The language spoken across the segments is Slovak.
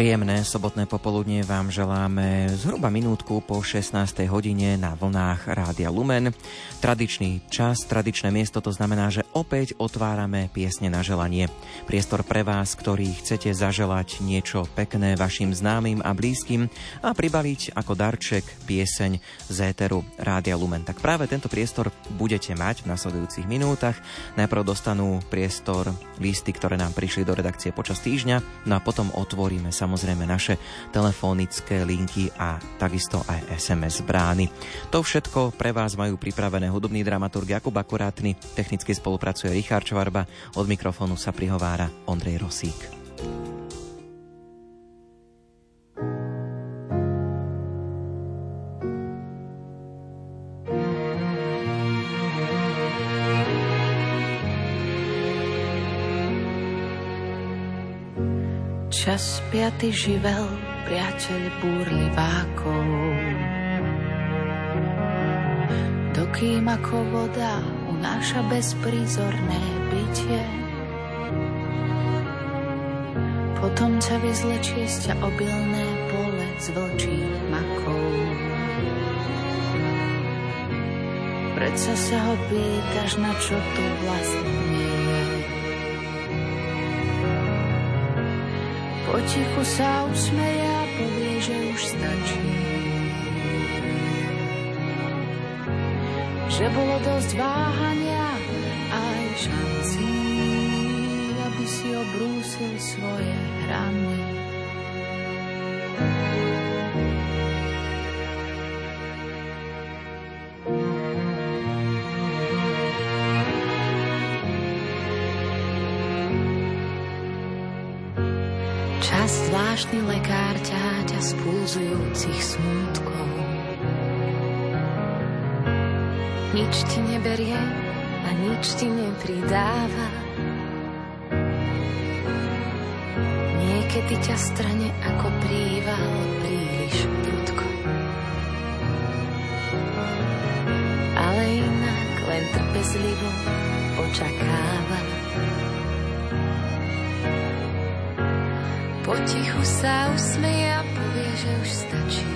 Príjemné sobotné popoludnie vám želáme zhruba minútku po 16. hodine na vlnách Rádia Lumen. Tradičný čas, tradičné miesto, to znamená, že opäť otvárame piesne na želanie. Priestor pre vás, ktorí chcete zaželať niečo pekné vašim známym a blízkym a pribaliť ako darček pieseň z éteru Rádia Lumen. Tak práve tento priestor budete mať v nasledujúcich minútach. Najprv dostanú priestor listy, ktoré nám prišli do redakcie počas týždňa, no a potom otvoríme sa samozrejme naše telefonické linky a takisto aj SMS brány. To všetko pre vás majú pripravené hudobný dramaturg Jakub Akurátny, technicky spolupracuje Richard Čvarba, od mikrofónu sa prihovára Ondrej Rosík. čas piaty živel, priateľ búrlivákov. Dokým ako voda unáša bezprízorné bytie, potom ťa vyzlečie z ťa obilné pole z vlčích makou. Predsa sa ho pýtaš, na čo tu vlastne Potichu sa usmeje povie, že už stačí. Že bolo dosť váhania aj šancí, aby si obrúsil svoje hrany. zvláštny lekár ťaťa z pulzujúcich smútkov. Nič ti neberie a nič ti nepridáva. Niekedy ťa strane ako príval príliš prudko. Ale inak len trpezlivo očakáva. Potichu sa usmeje a povie, že už stačí.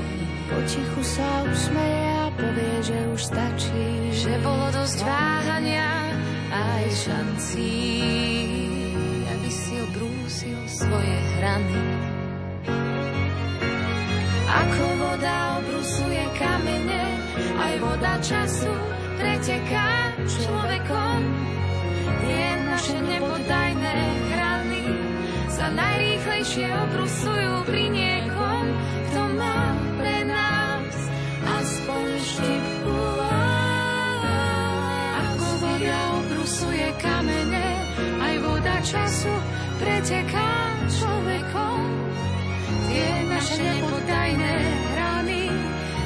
Potichu sa usmeje povie, že už stačí. Že bolo dosť váhania aj šancí, aby si obrúsil svoje hrany. Ako voda obrusuje kamene, aj voda času preteká človekom. Je naše nepodajné hrany sa najrýchlejšie obrusujú pri niekom, času preteká človekom. Tie naše nepodajné hrany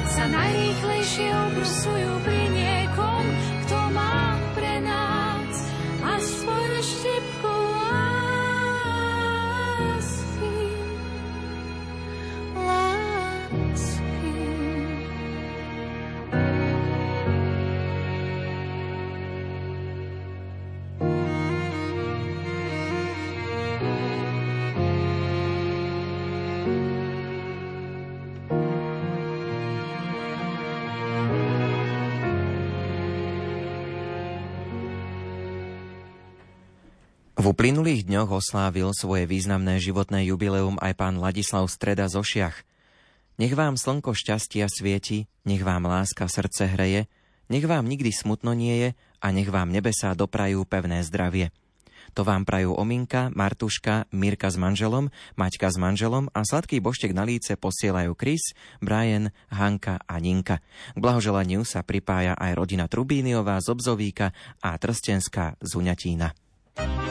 sa najrýchlejšie obrusujú pri V uplynulých dňoch oslávil svoje významné životné jubileum aj pán Ladislav Streda Zošiach. Nech vám slnko šťastia svieti, nech vám láska srdce hreje, nech vám nikdy smutno nie je a nech vám nebesá doprajú pevné zdravie. To vám prajú Ominka, Martuška, Mirka s manželom, Maťka s manželom a sladký boštek na líce posielajú Chris, Brian, Hanka a Ninka. K blahoželaniu sa pripája aj rodina Trubíniová z Obzovíka a Trstenská z Uňatína. Oj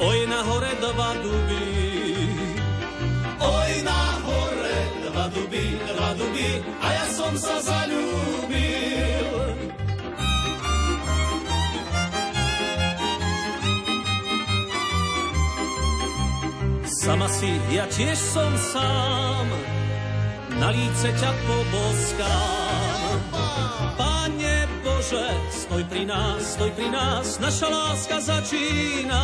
oj na hore dva duby, oj na duby, dva duby a ja som sa zalúbil. Sama si, ja tiež som sám, na líce ťa poboskám. Bože, stoj pri nás, stoj pri nás, naša láska začína.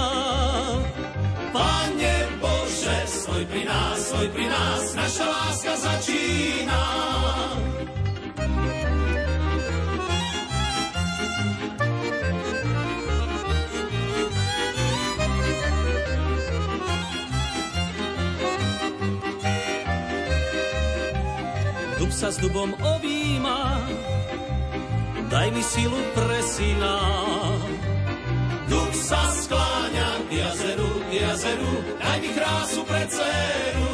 Pane Bože, stoj pri nás, stoj pri nás, naša láska začína. Sa s dubom objíma, daj mi silu pre syna. Dub sa skláňa k jazeru, k jazeru, daj mi krásu pre dceru.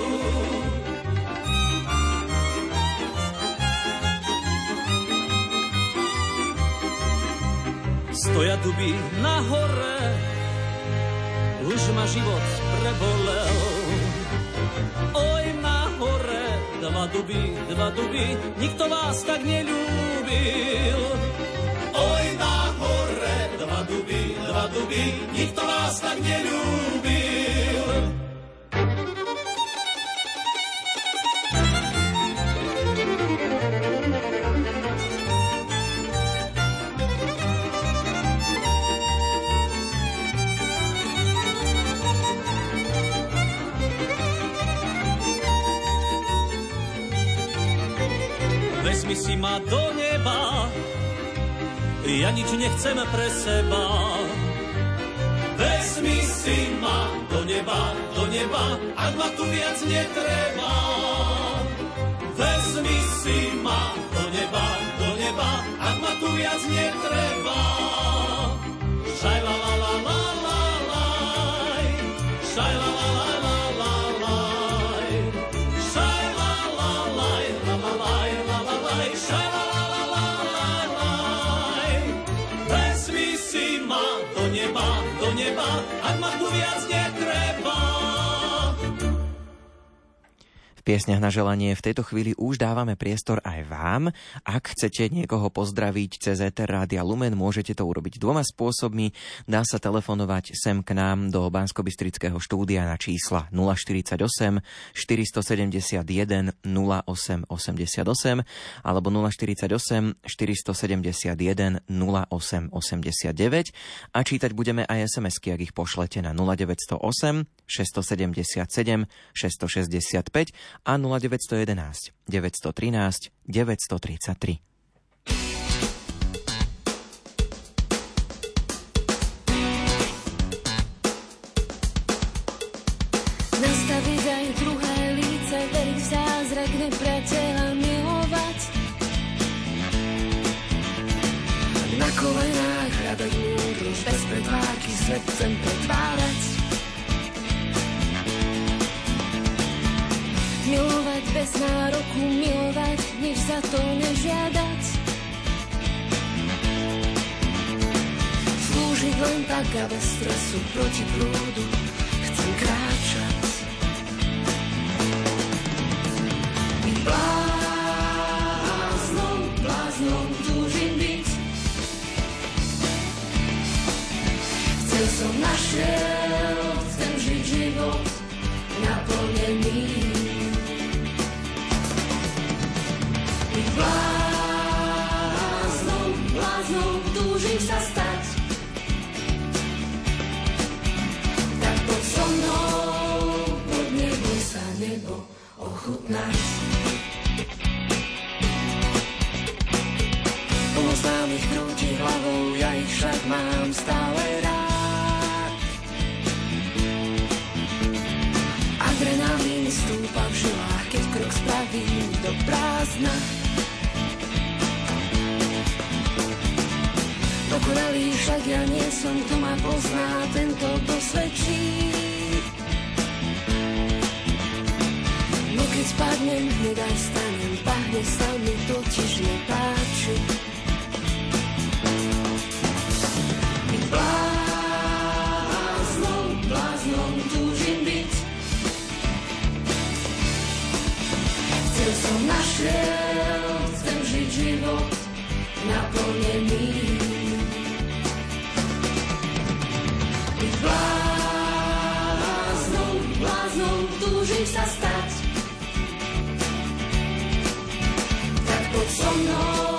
Stoja duby na hore, už ma život prebolel. Dva duby, dva duby, nikto vás tak nelúbil. Oj, na hore, dva duby, dva duby, nikto vás tak nelúbil. Ma do neba, ja nič nechcem pre seba. Vezmi si ma do neba, do neba, ak ma tu viac netreba. Vezmi si ma do neba, do neba, ak ma tu viac netreba. Šaj la la la la la šaj la piesňach na želanie v tejto chvíli už dávame priestor aj vám. Ak chcete niekoho pozdraviť cez ETR Rádia Lumen, môžete to urobiť dvoma spôsobmi. Dá sa telefonovať sem k nám do bansko štúdia na čísla 048 471 0888 alebo 048 471 0889 a čítať budeme aj SMS-ky, ak ich pošlete na 0908 677 665 a 0911 913 933. Nastaviť aj druhé líce, veriť v zázrak nepriateľa milovať. Na kolenách hľadať múdrosť, bez predváky svet chcem pretvárať. Nároku, milovať, než za to nežiadať. Slúžiť len tak a bez stresu proti prúdu chcem kráčať. Byť bláznom, bláznom túžim byť. Chcel som našiel, chcem žiť život naplnený. Bláznom, bláznom túžim sa. Tak poď so mnou, poď neboj sa nebo ochutnať. Plno známych hlavou, ja ich však mám stále rád. Adrenalín stúpa v žilách, keď krok spravím do prázdna. Dokonalý však ja nie som, kto ma pozná, tento dosvedčí. No keď spadnem, hneď aj stanem, pahne sa mi totiž nepáči. Byť bláznom, bláznom túžim byť. Chcel som našiel, chcem žiť život naplnený. Sa stať. Tak poď so mnou,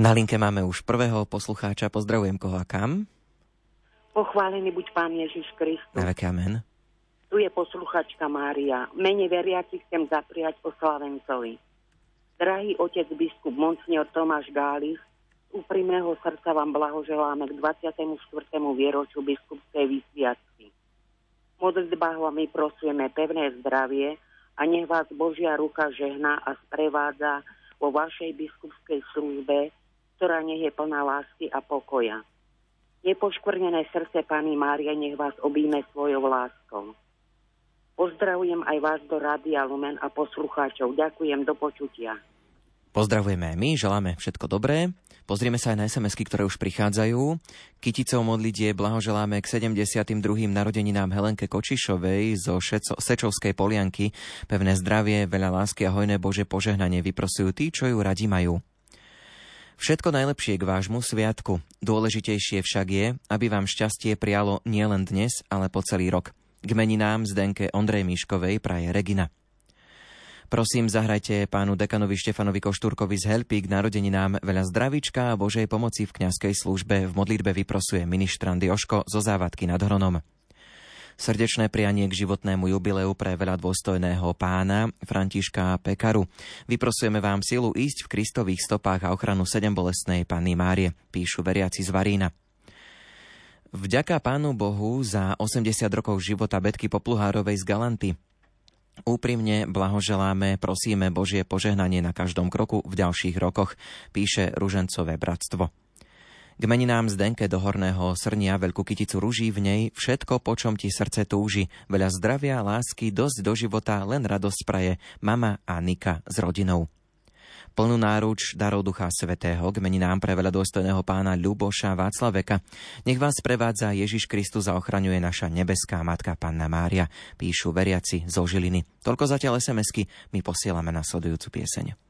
Na linke máme už prvého poslucháča. Pozdravujem koho a kam. Pochválený buď Pán Ježiš Kristus. Na veké amen. Tu je posluchačka Mária. Mene veriaci chcem zapriať oslavencovi. Drahý otec biskup Monsignor Tomáš Gális, úprimného srdca vám blahoželáme k 24. výročiu biskupskej vysviacky. Modlitbách vám my prosujeme pevné zdravie a nech vás Božia ruka žehná a sprevádza vo vašej biskupskej službe, ktorá nech je plná lásky a pokoja. Nepoškvrnené srdce Pani Mária nech vás obíme svojou láskou. Pozdravujem aj vás do Rádia Lumen a poslucháčov. Ďakujem, do počutia. Pozdravujeme aj my, želáme všetko dobré. Pozrieme sa aj na sms ktoré už prichádzajú. Kyticou modlitie blahoželáme k 72. narodeninám Helenke Kočišovej zo Šeco- Sečovskej Polianky. Pevné zdravie, veľa lásky a hojné Bože požehnanie vyprosujú tí, čo ju radi majú. Všetko najlepšie k vášmu sviatku. Dôležitejšie však je, aby vám šťastie prialo nielen dnes, ale po celý rok. K meninám Zdenke Ondrej Miškovej praje Regina. Prosím, zahrajte pánu dekanovi Štefanovi Koštúrkovi z Helpy k narodeninám veľa zdravička a Božej pomoci v kňazskej službe. V modlitbe vyprosuje ministrant Joško zo závadky nad Hronom. Srdečné prianie k životnému jubileu pre veľa dôstojného pána Františka Pekaru. Vyprosujeme vám silu ísť v Kristových stopách a ochranu sedem bolestnej Panny Márie, píšu veriaci z Varína. Vďaka Pánu Bohu za 80 rokov života Betky Popluhárovej z Galanty. Úprimne blahoželáme, prosíme Božie požehnanie na každom kroku v ďalších rokoch, píše Ružencové bratstvo. K meninám Zdenke do Horného Srnia veľkú kyticu ruží v nej všetko, po čom ti srdce túži. Veľa zdravia, lásky, dosť do života, len radosť praje mama a Nika s rodinou. Plnú náruč darov Ducha Svetého k meninám pre veľa dôstojného pána Ľuboša Václaveka. Nech vás prevádza Ježiš Kristus a ochraňuje naša nebeská matka Panna Mária, píšu veriaci zo Žiliny. Toľko zatiaľ SMS-ky, my posielame nasledujúcu pieseň.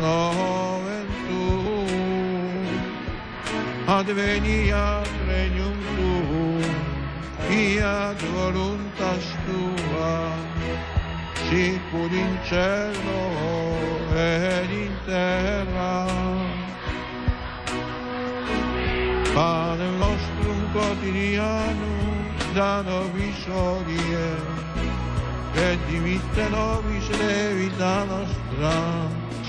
nomen tuum, adveniat regnum tuum, fiat voluntas tua, sicur in cielo ed in terra. Pane nostrum quotidianum da nobis odie, et dimitte nobis levita nostra,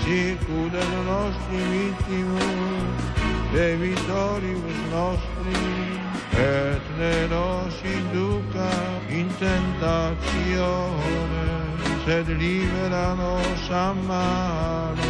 circuda nostri vittimus, debitoribus nostri, et ne nos induca in tentazione, sed libera nos a.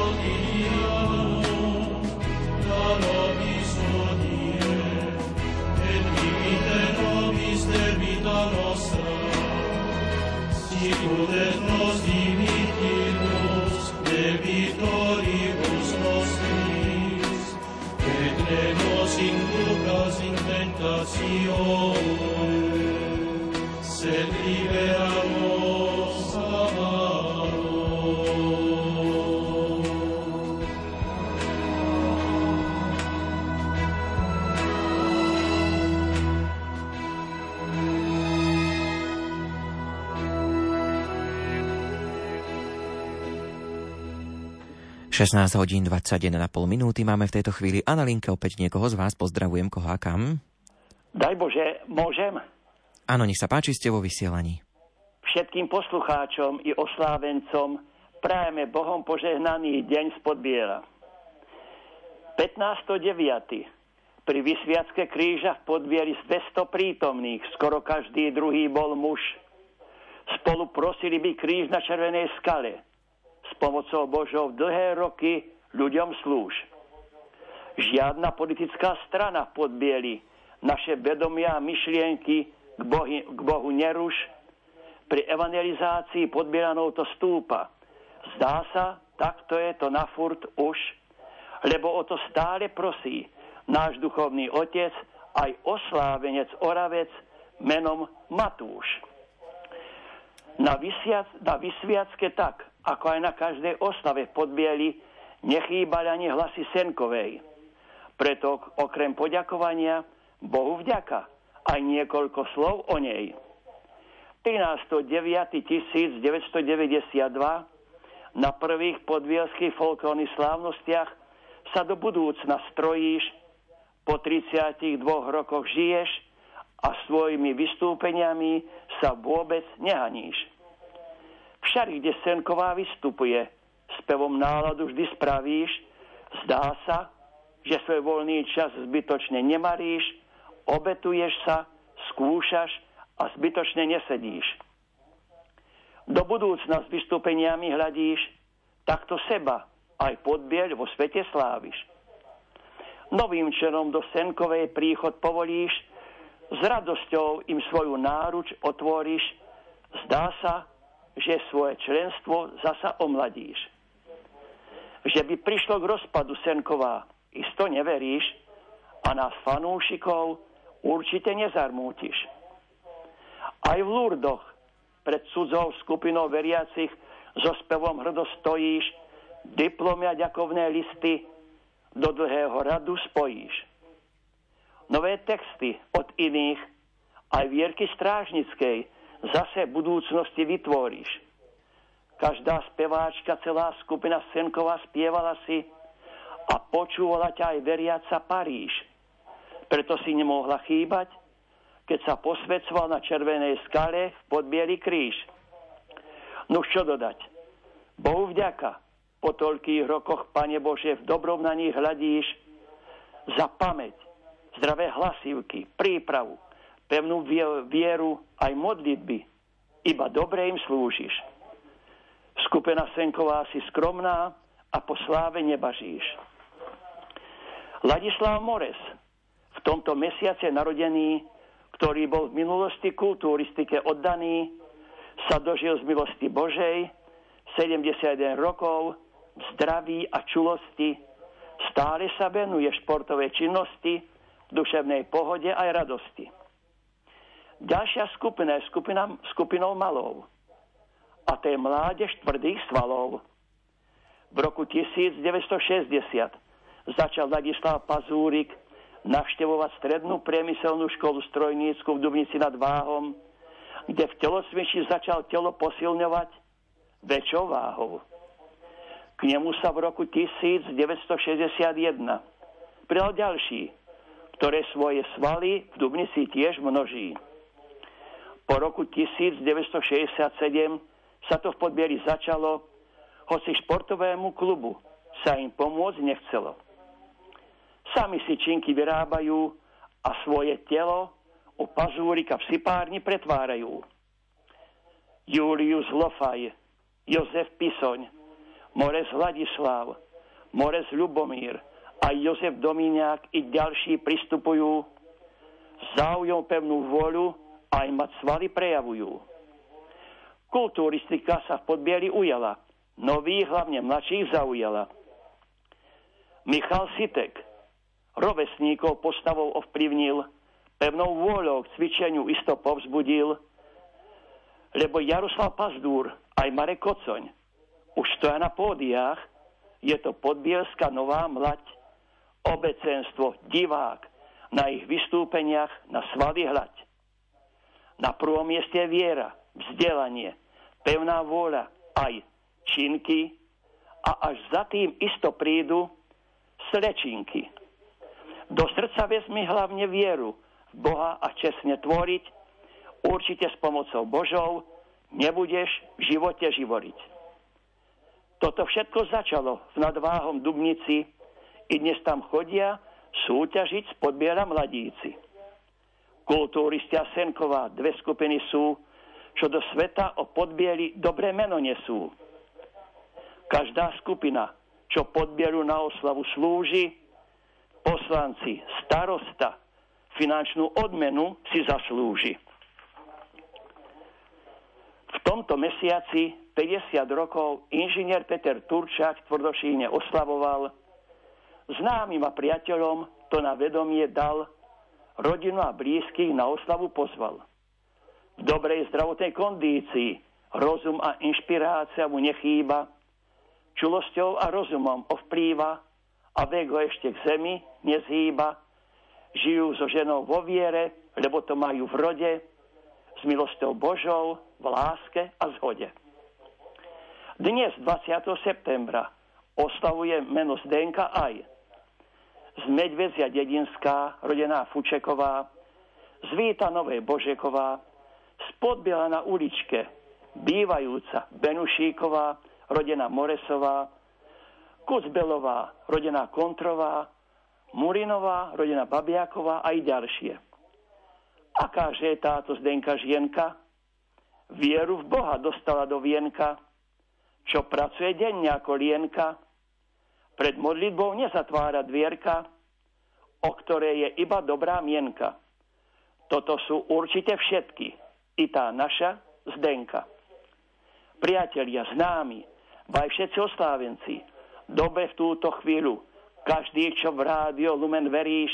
sicut et nos dimittimus debitoribus nostris, et ne nos inducas in tentatione, sed libera 16 hodín 21,5 minúty máme v tejto chvíli a na linke opäť niekoho z vás. Pozdravujem koho a kam. Daj Bože, môžem? Áno, nech sa páči, ste vo vysielaní. Všetkým poslucháčom i oslávencom prajeme Bohom požehnaný deň z podbiera. 15.9. Pri vysviacke kríža v podbieri z 200 prítomných, skoro každý druhý bol muž. Spolu prosili by kríž na červenej skale – s pomocou Božou dlhé roky ľuďom slúž. Žiadna politická strana podbieli naše vedomia a myšlienky k, bohy, k Bohu neruš. Pri evangelizácii podbieranou to stúpa. Zdá sa, takto je to na furt už, lebo o to stále prosí náš duchovný otec, aj oslávenec Oravec menom Matúš. Na, vysviac, na vysviacke tak, ako aj na každej oslave Podbieli, nechýbali ani hlasy Senkovej. Preto okrem poďakovania Bohu vďaka aj niekoľko slov o nej. 13.9.1992 na prvých podbielských folklórnych slávnostiach sa do budúcna strojíš, po 32 rokoch žiješ a svojimi vystúpeniami sa vôbec nehaníš. Všade, kde Senková vystupuje, spevom náladu vždy spravíš, zdá sa, že svoj voľný čas zbytočne nemaríš, obetuješ sa, skúšaš a zbytočne nesedíš. Do budúcna s vystúpeniami hľadíš, takto seba aj podbieľ vo svete sláviš. Novým členom do Senkovej príchod povolíš, s radosťou im svoju náruč otvoríš, zdá sa, že svoje členstvo zasa omladíš. Že by prišlo k rozpadu Senková, isto neveríš a nás fanúšikov určite nezarmútiš. Aj v Lurdoch pred cudzou skupinou veriacich so spevom hrdo stojíš, diplomy a ďakovné listy do dlhého radu spojíš. Nové texty od iných, aj vierky strážnickej, zase v budúcnosti vytvoríš. Každá speváčka, celá skupina Senková spievala si a počúvala ťa aj veriaca Paríž. Preto si nemohla chýbať, keď sa posvedcoval na červenej skale v podbieli kríž. No čo dodať? Bohu vďaka, po toľkých rokoch, Pane Bože, v dobrom na nich hľadíš za pamäť, zdravé hlasivky, prípravu, pevnú vieru aj modlitby. Iba dobre im slúžiš. Skupina Senková si skromná a po sláve nebažíš. Ladislav Mores, v tomto mesiace narodený, ktorý bol v minulosti kulturistike oddaný, sa dožil z milosti Božej, 71 rokov, zdraví a čulosti, stále sa venuje športovej činnosti, duševnej pohode aj radosti. Ďalšia skupina je skupina, skupinou malou. A to je mládež tvrdých svalov. V roku 1960 začal Ladislav Pazúrik navštevovať strednú priemyselnú školu strojnícku v Dubnici nad Váhom, kde v telosviči začal telo posilňovať väčšou váhou. K nemu sa v roku 1961 pridal ďalší, ktoré svoje svaly v Dubnici tiež množí. Po roku 1967 sa to v Podbieri začalo, hoci športovému klubu sa im pomôcť nechcelo. Sami si činky vyrábajú a svoje telo u pazúrika v sypárni pretvárajú. Julius Lofaj, Jozef Pisoň, Morez Vladislav, Morez Ľubomír a Jozef Domíňák i ďalší pristupujú záujom pevnú vôľu aj svaly prejavujú. Kulturistika sa v podbieli ujala, nových, hlavne mladších zaujala. Michal Sitek, rovesníkov postavou ovplyvnil, pevnou vôľou k cvičeniu isto povzbudil, lebo Jaroslav Pazdúr, aj Marek Kocoň, už stoja na pódiách, je to podbielská nová mlať, obecenstvo, divák, na ich vystúpeniach na svaly hľať. Na prvom mieste viera, vzdelanie, pevná vôľa, aj činky a až za tým isto prídu slečinky. Do srdca vezmi hlavne vieru v Boha a čestne tvoriť, určite s pomocou Božou nebudeš v živote živoriť. Toto všetko začalo v nadváhom Dubnici i dnes tam chodia súťažiť z podbiera mladíci. Kultúristia Senková, dve skupiny sú, čo do sveta o podbieli dobré meno nesú. Každá skupina, čo podbieru na oslavu slúži, poslanci, starosta, finančnú odmenu si zaslúži. V tomto mesiaci 50 rokov inžinier Peter Turčák Tvrdošíne oslavoval. Známym a priateľom to na vedomie dal, rodinu a blízkych na oslavu pozval. V dobrej zdravotnej kondícii rozum a inšpirácia mu nechýba, čulosťou a rozumom ovplýva a vek ho ešte k zemi nezhýba. Žijú so ženou vo viere, lebo to majú v rode, s milosťou Božou, v láske a zhode. Dnes, 20. septembra, oslavuje meno Zdenka aj z Medvezia Dedinská, rodená Fučeková, z Víta Novej Božeková, z Podbiela na uličke, bývajúca Benušíková, rodená Moresová, Kuzbelová, rodená Kontrová, Murinová, rodená Babiaková a i ďalšie. Akáže je táto Zdenka žienka? Vieru v Boha dostala do vienka, čo pracuje denne ako lienka, pred modlitbou nezatvára dvierka, o ktorej je iba dobrá mienka. Toto sú určite všetky, i tá naša Zdenka. Priatelia, známi, aj všetci oslávenci, dobe v túto chvíľu, každý, čo v rádio Lumen veríš,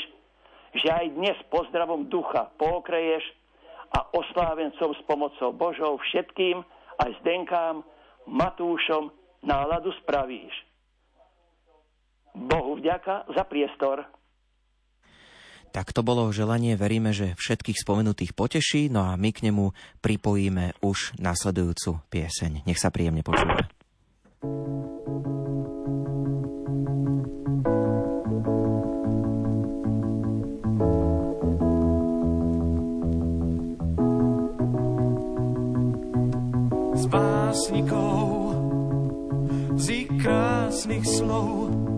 že aj dnes pozdravom ducha pokreješ a oslávencom s pomocou Božou všetkým, aj Zdenkám, Matúšom náladu spravíš. Bohu vďaka za priestor. Tak to bolo želanie, veríme, že všetkých spomenutých poteší, no a my k nemu pripojíme už nasledujúcu pieseň. Nech sa príjemne počúva. Z básnikov, z ich krásnych slov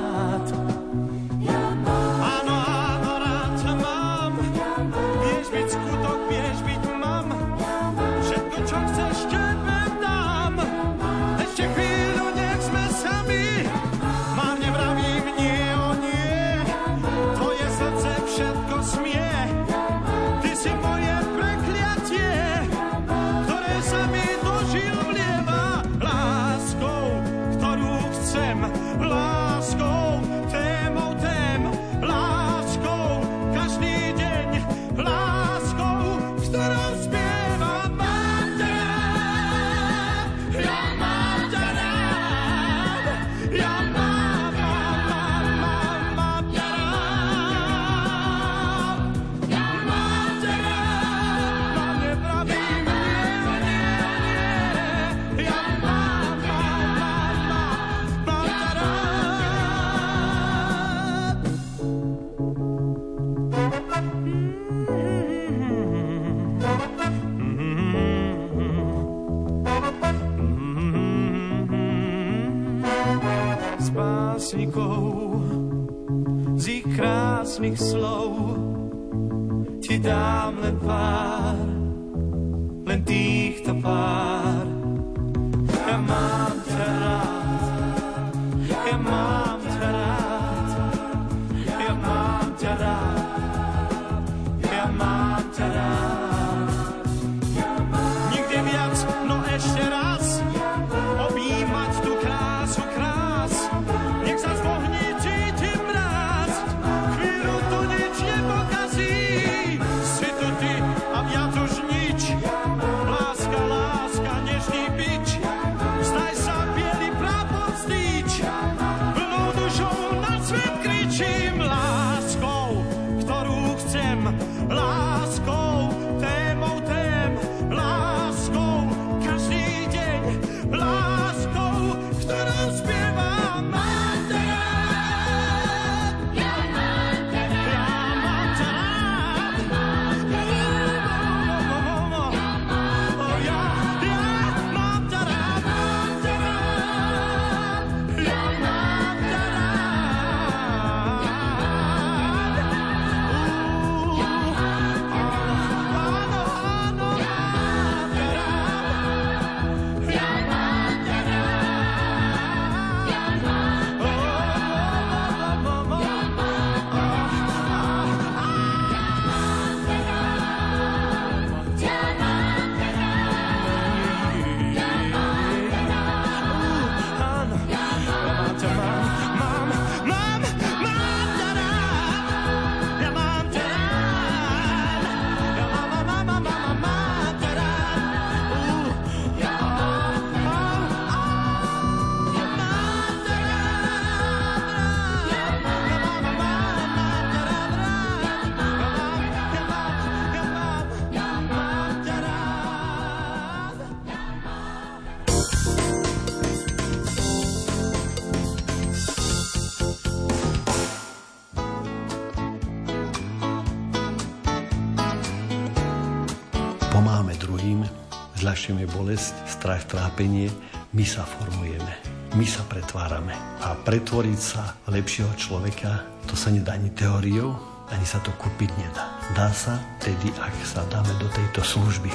Trápenie, my sa formujeme, my sa pretvárame. A pretvoriť sa lepšieho človeka, to sa nedá ani teóriou, ani sa to kúpiť nedá. Dá sa tedy, ak sa dáme do tejto služby.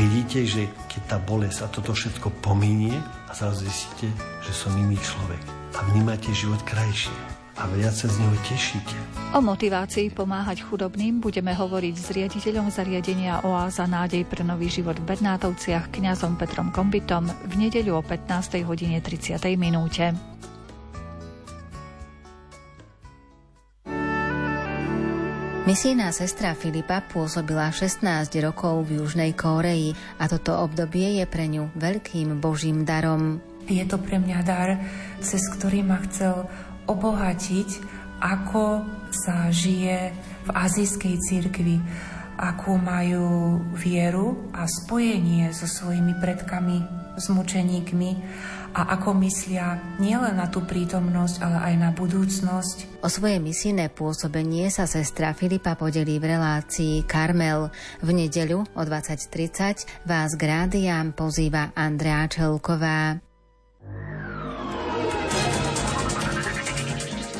Vidíte, že keď tá bolesť a toto všetko pominie a zrazu zistíte, že som iný človek a vnímate život krajšie a viac sa z neho tešíte. O motivácii pomáhať chudobným budeme hovoriť s riaditeľom zariadenia Oáza nádej pre nový život v Bernátovciach kňazom Petrom Kombitom v nedeľu o 15. hodine 30. minúte. Misijná sestra Filipa pôsobila 16 rokov v Južnej Kóreji a toto obdobie je pre ňu veľkým božím darom. Je to pre mňa dar, cez ktorý ma chcel obohatiť, ako sa žije v azijskej cirkvi, akú majú vieru a spojenie so svojimi predkami, s mučeníkmi a ako myslia nielen na tú prítomnosť, ale aj na budúcnosť. O svoje misijné pôsobenie sa sestra Filipa podelí v relácii Karmel. V nedeľu o 20.30 vás k rádiám pozýva Andrea Čelková.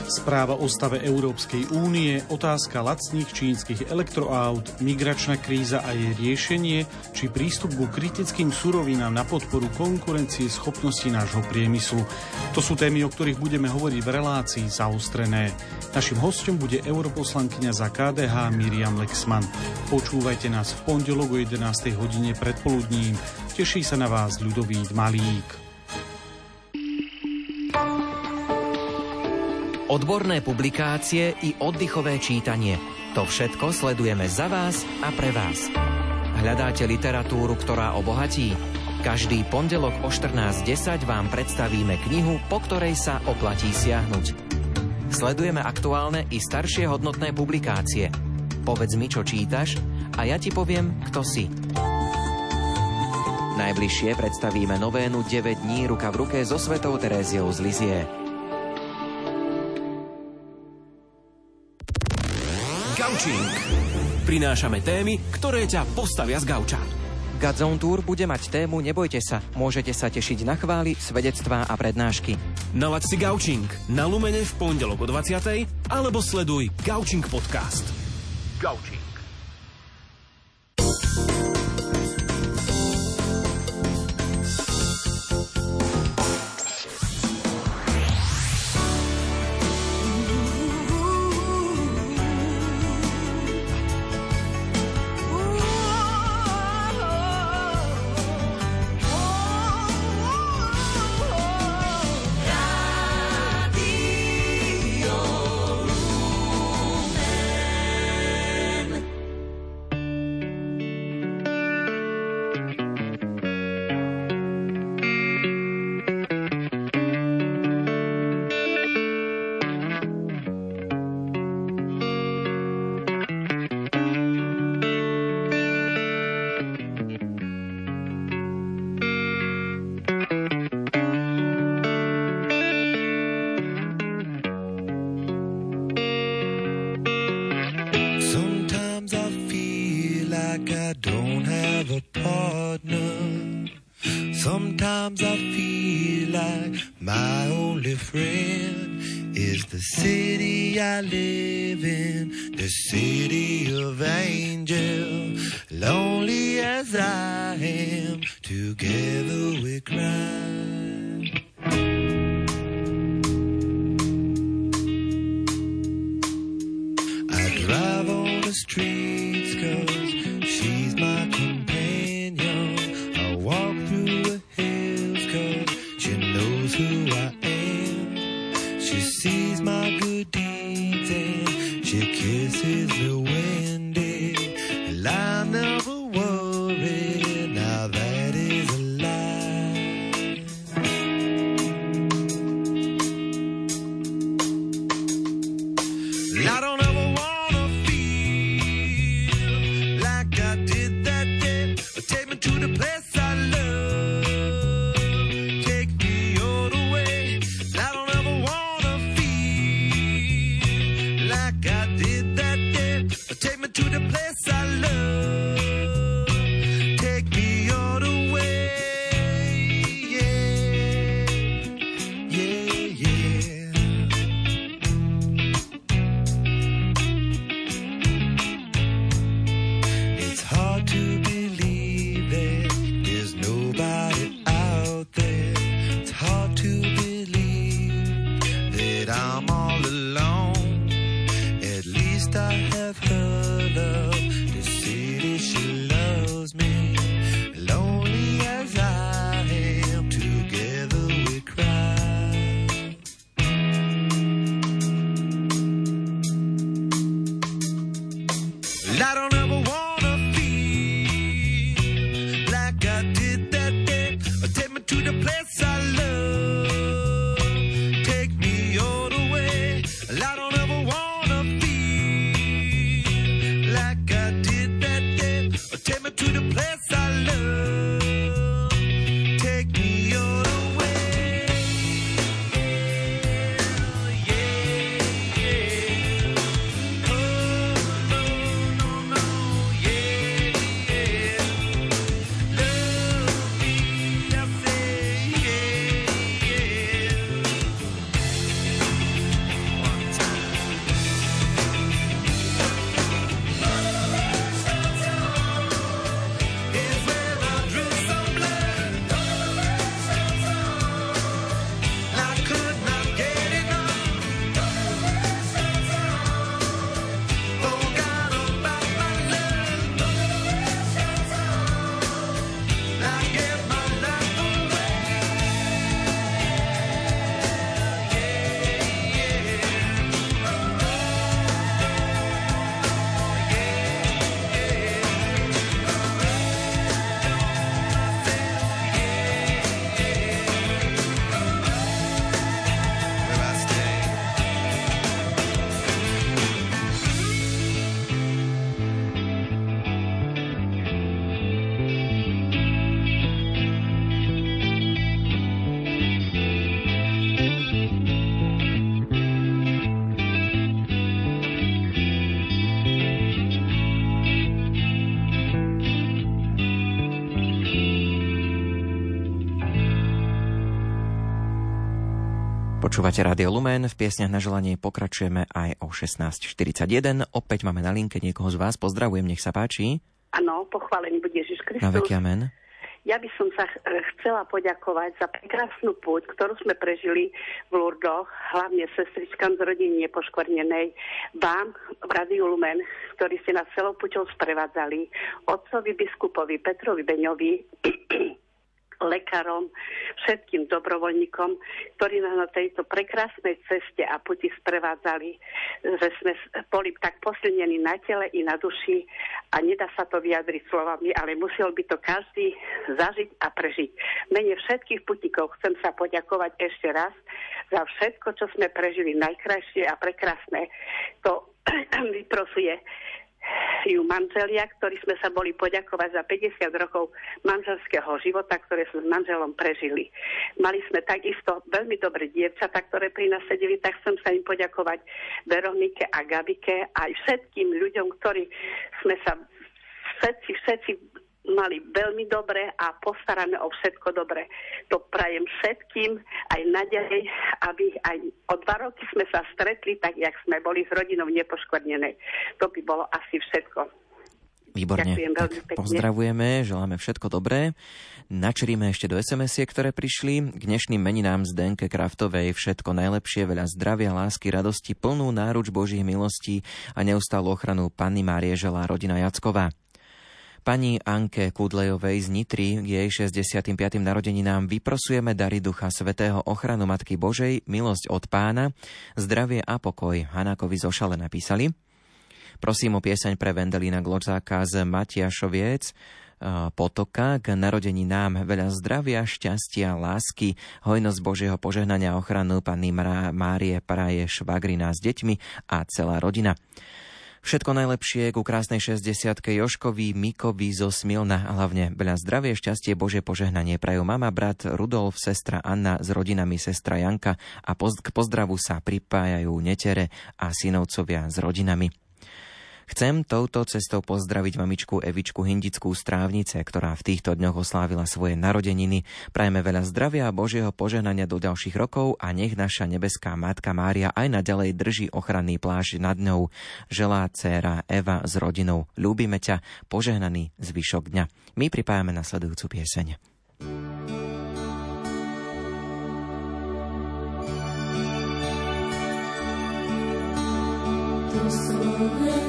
Správa o stave Európskej únie, otázka lacných čínskych elektroaut, migračná kríza a jej riešenie, či prístup ku kritickým surovinám na podporu konkurencie schopnosti nášho priemyslu. To sú témy, o ktorých budeme hovoriť v relácii zaostrené. Našim hostom bude europoslankyňa za KDH Miriam Lexman. Počúvajte nás v pondelok o 11. hodine predpoludním. Teší sa na vás ľudový Malík. Odborné publikácie i oddychové čítanie. To všetko sledujeme za vás a pre vás. Hľadáte literatúru, ktorá obohatí? Každý pondelok o 14.10 vám predstavíme knihu, po ktorej sa oplatí siahnuť. Sledujeme aktuálne i staršie hodnotné publikácie. Povedz mi, čo čítaš a ja ti poviem, kto si. Najbližšie predstavíme novénu 9 dní ruka v ruke so svetou Teréziou z Lizie. Gaučing. Prinášame témy, ktoré ťa postavia z gauča. Gadzone Tour bude mať tému Nebojte sa. Môžete sa tešiť na chvály, svedectvá a prednášky. Nalaď si Gaučing na Lumene v pondelok o 20. alebo sleduj Gaučing podcast. Gaučing. Počúvate Radio Lumen, v piesňach na želanie pokračujeme aj o 16.41. Opäť máme na linke niekoho z vás. Pozdravujem, nech sa páči. Áno, pochválený bude Ježiš Kristus. Na veky amen. Ja by som sa ch- chcela poďakovať za prekrásnu púť, ktorú sme prežili v Lurdoch, hlavne sestričkám z rodiny nepoškvrnenej, vám v Radiu Lumen, ktorí ste nás celou puťou sprevádzali, otcovi biskupovi Petrovi Beňovi, lekárom, všetkým dobrovoľníkom, ktorí nás na tejto prekrásnej ceste a puti sprevádzali, že sme boli tak posilnení na tele i na duši a nedá sa to vyjadriť slovami, ale musel by to každý zažiť a prežiť. Mene všetkých putíkov chcem sa poďakovať ešte raz za všetko, čo sme prežili najkrajšie a prekrásne. To vyprosuje ju manželia, ktorí sme sa boli poďakovať za 50 rokov manželského života, ktoré sme s manželom prežili. Mali sme takisto veľmi dobré dievčatá, ktoré pri nás sedeli, tak chcem sa im poďakovať Veronike a Gabike aj všetkým ľuďom, ktorí sme sa všetci, všetci mali veľmi dobre a postarané o všetko dobre. To prajem všetkým aj naďalej, aby aj o dva roky sme sa stretli, tak jak sme boli s rodinou nepoškvrnenej. To by bolo asi všetko. Výborne, Ďakujem veľmi pekne. pozdravujeme, želáme všetko dobré. Načríme ešte do sms ktoré prišli. K dnešným meninám z Denke Kraftovej všetko najlepšie, veľa zdravia, lásky, radosti, plnú náruč Božích milostí a neustálu ochranu Panny Márie želá rodina Jacková. Pani Anke Kudlejovej z Nitry k jej 65. narodeninám vyprosujeme dary Ducha Svetého ochranu Matky Božej, milosť od pána, zdravie a pokoj. Hanákovi zo Šale napísali. Prosím o pieseň pre Vendelína Glozáka z Matiašoviec, eh, potoka k narodeninám veľa zdravia, šťastia, lásky, hojnosť Božieho požehnania ochranu Panny Márie praje švagrina s deťmi a celá rodina. Všetko najlepšie ku krásnej 60 Joškovi, Mikovi zo Smilna a hlavne veľa zdravie, šťastie, Bože požehnanie. Prajú mama, brat Rudolf, sestra Anna s rodinami sestra Janka. A k pozdravu sa pripájajú netere a synovcovia s rodinami. Chcem touto cestou pozdraviť mamičku Evičku Hindickú strávnice, ktorá v týchto dňoch oslávila svoje narodeniny. Prajeme veľa zdravia a Božieho požehnania do ďalších rokov a nech naša nebeská Matka Mária aj naďalej drží ochranný plášť nad ňou. Želá dcéra Eva s rodinou. Ľúbime ťa, požehnaný zvyšok dňa. My pripájame nasledujúcu pieseň. To Slovensko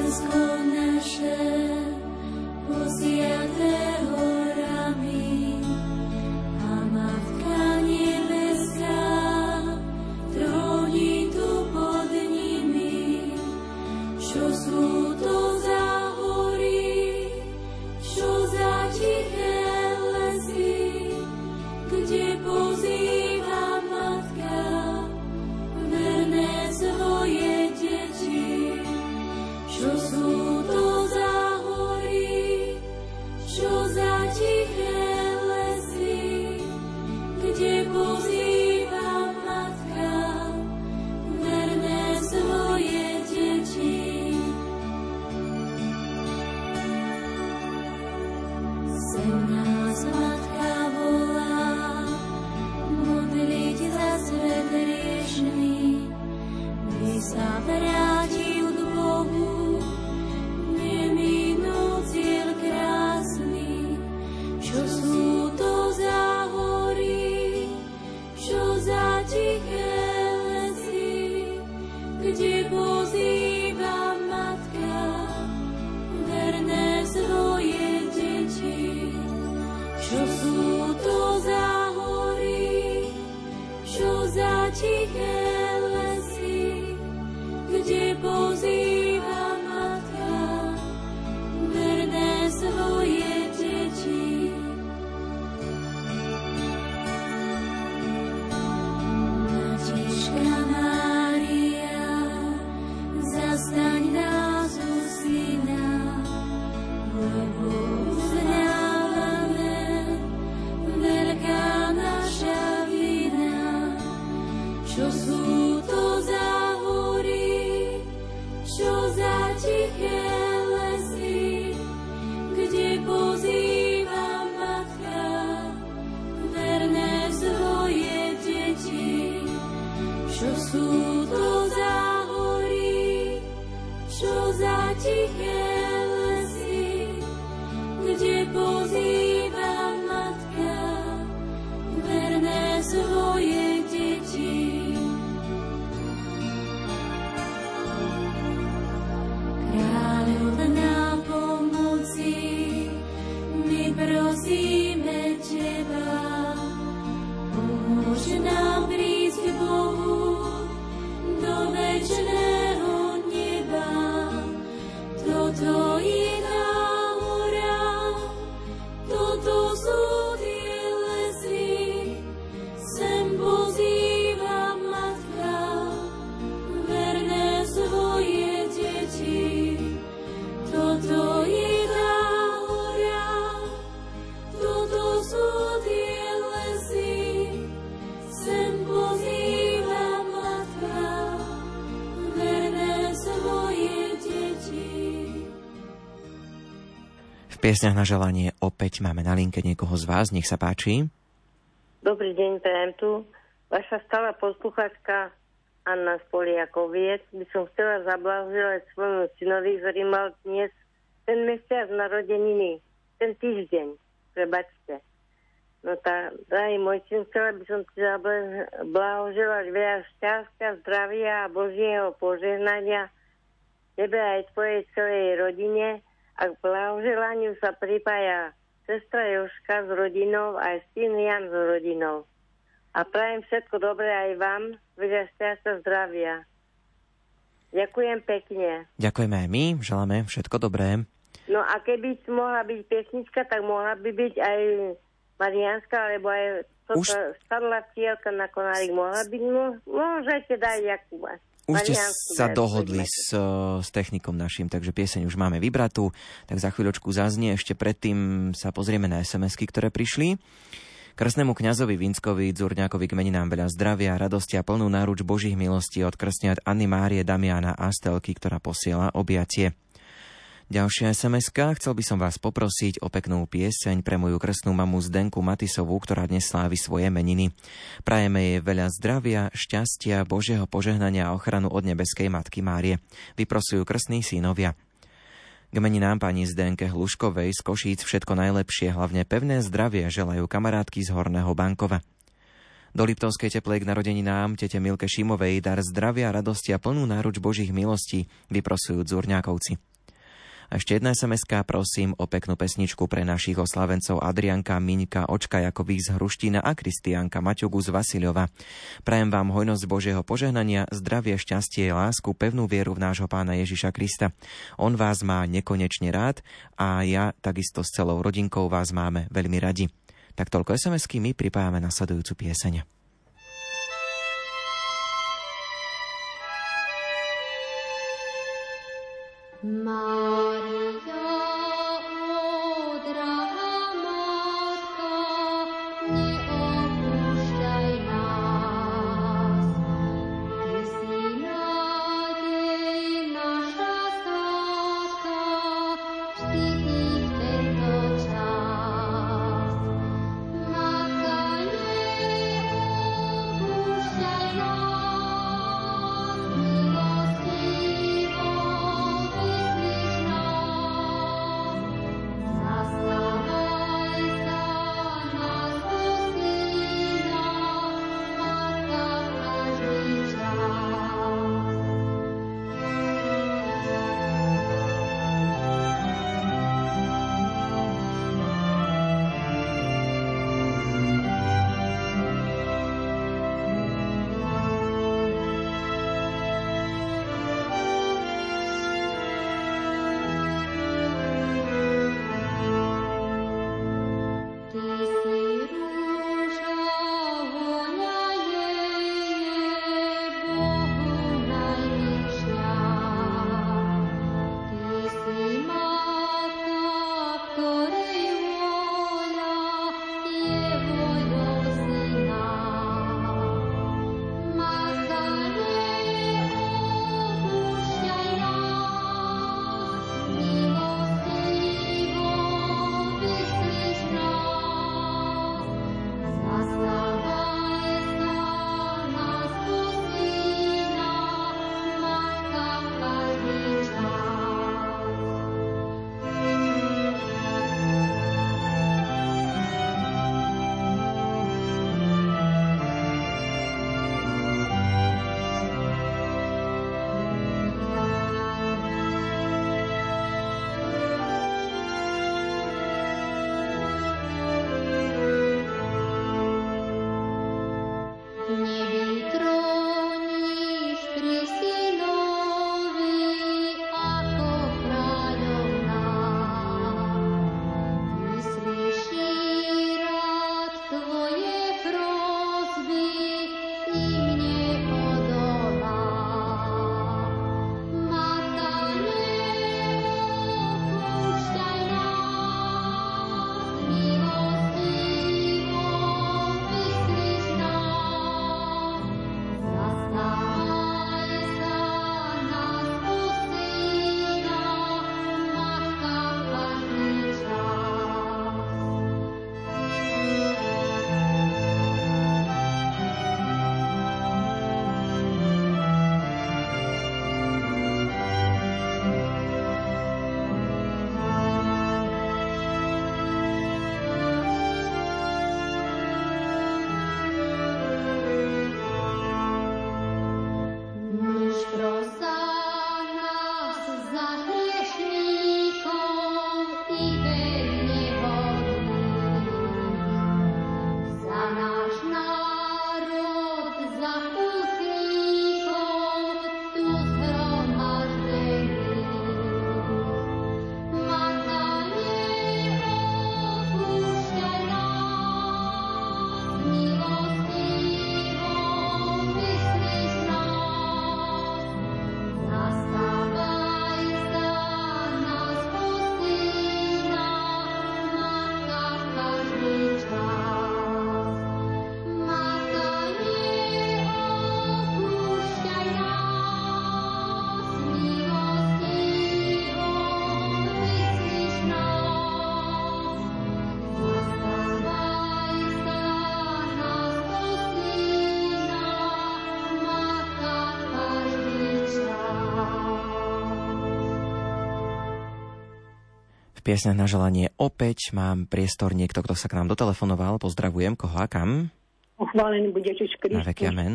piesňach na želanie opäť máme na linke niekoho z vás, nech sa páči. Dobrý deň, prajem tu. Vaša stála posluchačka Anna Spoliakoviec by som chcela zablahoželať svojmu synovi, ktorý mal dnes ten mesiac narodeniny, ten týždeň, prebačte. No tá, drahý môj syn, chcela by som ti zablahoželať veľa šťastia, zdravia a Božieho požehnania tebe aj tvojej celej rodine a k blahoželaniu sa pripája sestra Joška s rodinou aj syn Jan s rodinou. A prajem všetko dobré aj vám, veľa šťastia, zdravia. Ďakujem pekne. Ďakujeme aj my, želáme všetko dobré. No a keby mohla byť pesnička, tak mohla by byť aj Marianska, alebo aj toto Už... starla vtielka na konárik mohla byť. No, môžete dať Jakuba. Už ste sa dohodli s, s technikom našim, takže pieseň už máme vybratú, tak za chvíľočku zaznie. Ešte predtým sa pozrieme na SMS-ky, ktoré prišli. Krstnému kňazovi Vinskovi Dzurňákovi k meninám veľa zdravia, radosti a plnú náruč Božích milostí od krstňat Anny Márie Damiana Astelky, ktorá posiela objatie. Ďalšia sms Chcel by som vás poprosiť o peknú pieseň pre moju krstnú mamu Zdenku Matisovú, ktorá dnes slávi svoje meniny. Prajeme jej veľa zdravia, šťastia, Božieho požehnania a ochranu od nebeskej Matky Márie. Vyprosujú krstní synovia. K meninám pani Zdenke Hluškovej z Košíc všetko najlepšie, hlavne pevné zdravie želajú kamarátky z Horného Bankova. Do Liptovskej teplej k narodeninám tete Milke Šimovej dar zdravia, radosti a plnú náruč Božích milostí vyprosujú dzurňákovci. A ešte jedna sms prosím o peknú pesničku pre našich oslavencov Adrianka, Miňka, Očka Jakových z Hruštína a Kristianka Maťogu z Vasilova. Prajem vám hojnosť Božieho požehnania, zdravie, šťastie, lásku, pevnú vieru v nášho pána Ježiša Krista. On vás má nekonečne rád a ja takisto s celou rodinkou vás máme veľmi radi. Tak toľko SMS-ky my pripájame nasledujúcu pieseň. Maria. Piesňach na želanie opäť mám priestor niekto, kto sa k nám dotelefonoval. Pozdravujem, koho a kam? Uchválený bude Ježiš Na veky Kristus. amen.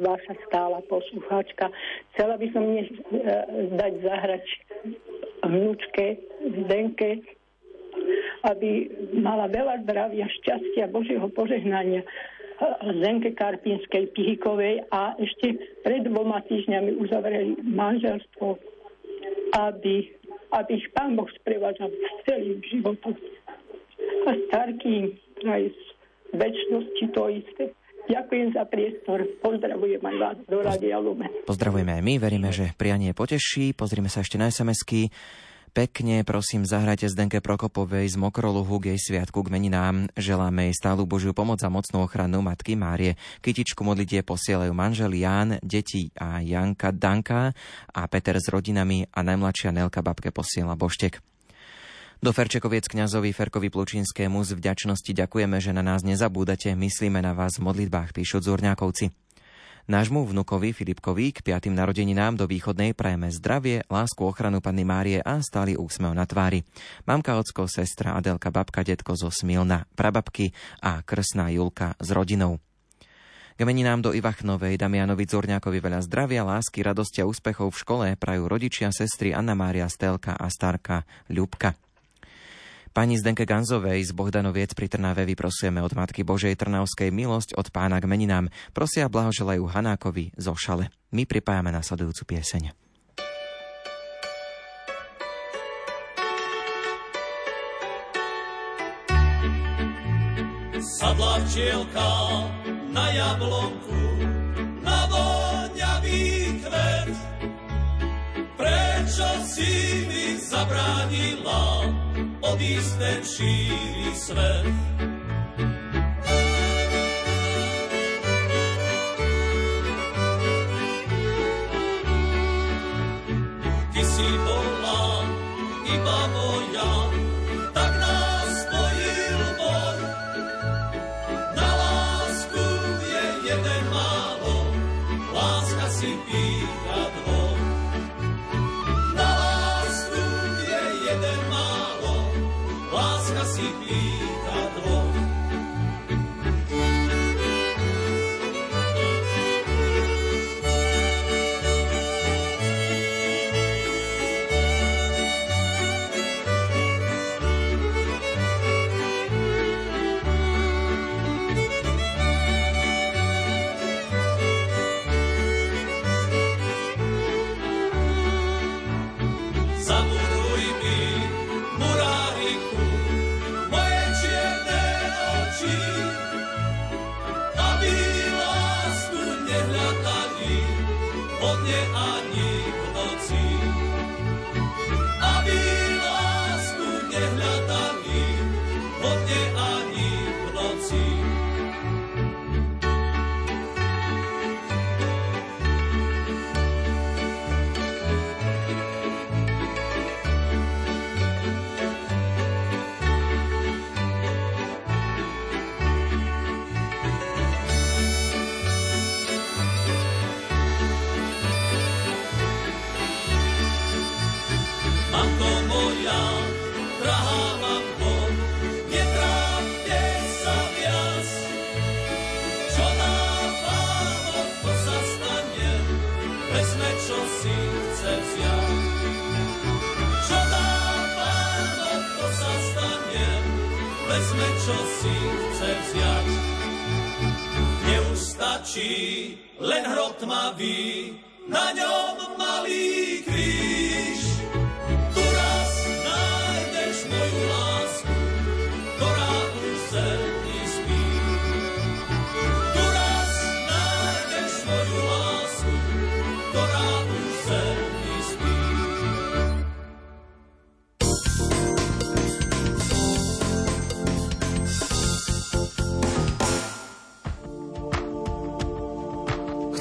Vaša stála poslucháčka. Chcela by som dnes e, dať zahrať vnúčke Zdenke, aby mala veľa zdravia, šťastia, Božieho požehnania e, Zdenke Karpinskej Pihikovej a ešte pred dvoma týždňami uzavreli manželstvo, aby, aby ich Pán Boh sprevádzal celým životom. A starkým aj z väčšnosti to isté. Ďakujem za priestor. Pozdravujem aj vás do Rádia Lumen. Pozdravujeme aj my, veríme, že prianie poteší. Pozrime sa ešte na SMS-ky. Pekne prosím zahrajte Zdenke Prokopovej z Mokroluhu k jej sviatku k meninám. Želáme jej stálu Božiu pomoc a mocnú ochranu Matky Márie. Kytičku modlitie posielajú manžel Ján, deti a Janka Danka a Peter s rodinami a najmladšia Nelka babke posiela Boštek. Do Ferčekoviec kňazovi Ferkovi Plučínskému z vďačnosti ďakujeme, že na nás nezabúdate, myslíme na vás v modlitbách, píšu Zúrňákovci. Nášmu vnukovi Filipkovi k piatým narodeninám do východnej prajeme zdravie, lásku, ochranu Panny Márie a stály úsmev na tvári. Mamka, ocko, sestra, Adelka, babka, detko zo Smilna, prababky a krsná Julka s rodinou. K meninám do Ivachnovej Damianovi Zorňákovi veľa zdravia, lásky, radosti a úspechov v škole prajú rodičia, sestry Anna Mária Stelka a starka Ľubka. Pani Zdenke Ganzovej z Bohdanoviec pri Trnave vyprosujeme od Matky Božej Trnavskej milosť od pána k meninám. Prosia blahoželajú Hanákovi zo Šale. My pripájame nasledujúcu pieseň. Sadla včielka na jablonku, na voňavý kvet. Prečo si mi zabránila odísť ten šíri svet? Vo dne ani čo si chce vziať. Neustačí len hrob tmavý, na ňom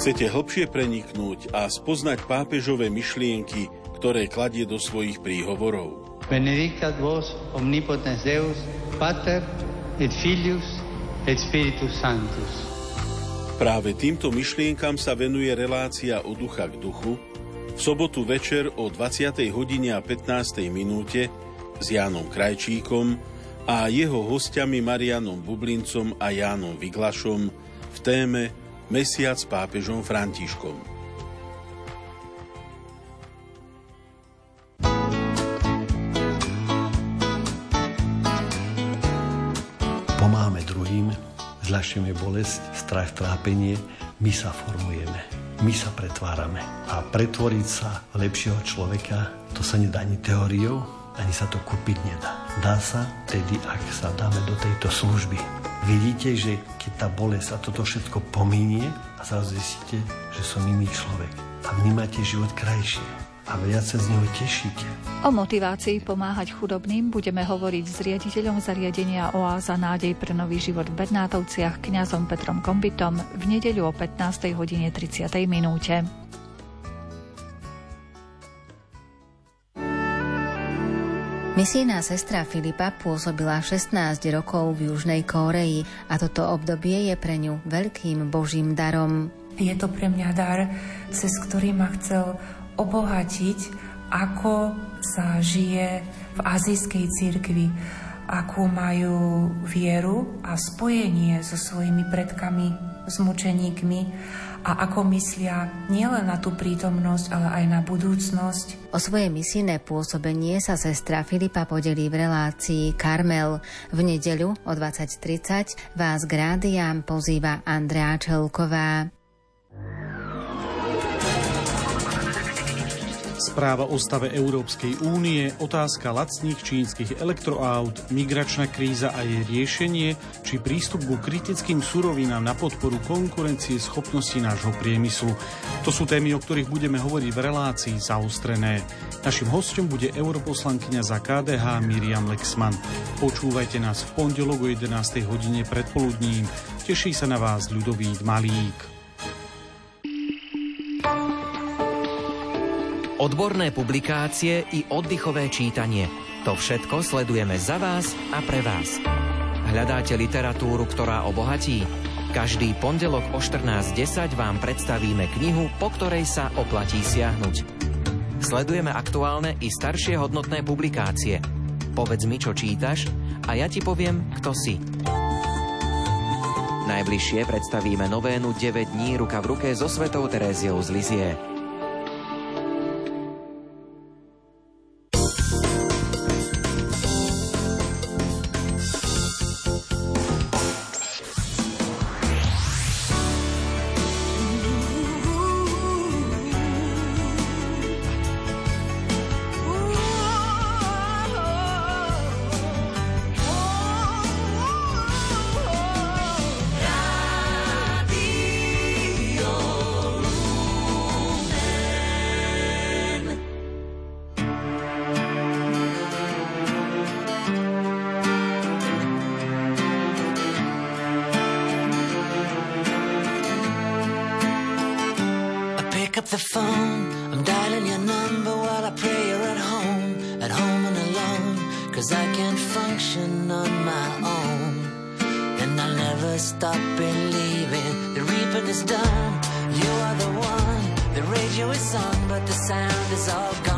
Chcete hlbšie preniknúť a spoznať pápežové myšlienky, ktoré kladie do svojich príhovorov? Benedictat vos omnipotens Deus, Pater et Filius et Spiritus Sanctus. Práve týmto myšlienkam sa venuje relácia od ducha k duchu v sobotu večer o 20. hodine a 15. minúte s Jánom Krajčíkom a jeho hostiami Marianom Bublincom a Jánom Vyglašom v téme Mesiac s pápežom Františkom. Pomáhame druhým, zľahčujeme bolesť, strach, trápenie, my sa formujeme, my sa pretvárame. A pretvoriť sa lepšieho človeka, to sa nedá ani teóriou, ani sa to kúpiť nedá. Dá sa tedy, ak sa dáme do tejto služby. Vidíte, že keď tá bolesť a toto všetko pominie a zrazu zistíte, že som iný človek a vnímate život krajšie a viac sa z neho tešíte. O motivácii pomáhať chudobným budeme hovoriť s riaditeľom zariadenia Oáza nádej pre nový život v Bednátovciach kňazom Petrom Kombitom v nedeľu o 15. hodine 30. minúte. Misijná sestra Filipa pôsobila 16 rokov v Južnej Kóreji a toto obdobie je pre ňu veľkým božím darom. Je to pre mňa dar, cez ktorý ma chcel obohatiť, ako sa žije v azijskej cirkvi, akú majú vieru a spojenie so svojimi predkami, s mučeníkmi a ako myslia nielen na tú prítomnosť, ale aj na budúcnosť. O svoje misijné pôsobenie sa sestra Filipa podelí v relácii Karmel. V nedeľu o 20.30 vás k rádiám pozýva Andrea Čelková. Správa o stave Európskej únie, otázka lacných čínskych elektroaut, migračná kríza a jej riešenie, či prístup ku kritickým surovinám na podporu konkurencie schopnosti nášho priemyslu. To sú témy, o ktorých budeme hovoriť v relácii zaostrené. Našim hostom bude europoslankyňa za KDH Miriam Lexman. Počúvajte nás v pondelok o 11. hodine predpoludním. Teší sa na vás ľudový Malík. Odborné publikácie i oddychové čítanie. To všetko sledujeme za vás a pre vás. Hľadáte literatúru, ktorá obohatí? Každý pondelok o 14.10 vám predstavíme knihu, po ktorej sa oplatí siahnuť. Sledujeme aktuálne i staršie hodnotné publikácie. Povedz mi, čo čítaš a ja ti poviem, kto si. Najbližšie predstavíme novénu 9 dní ruka v ruke so svetou Teréziou z Lizie. Radio is on, but the sound is all gone.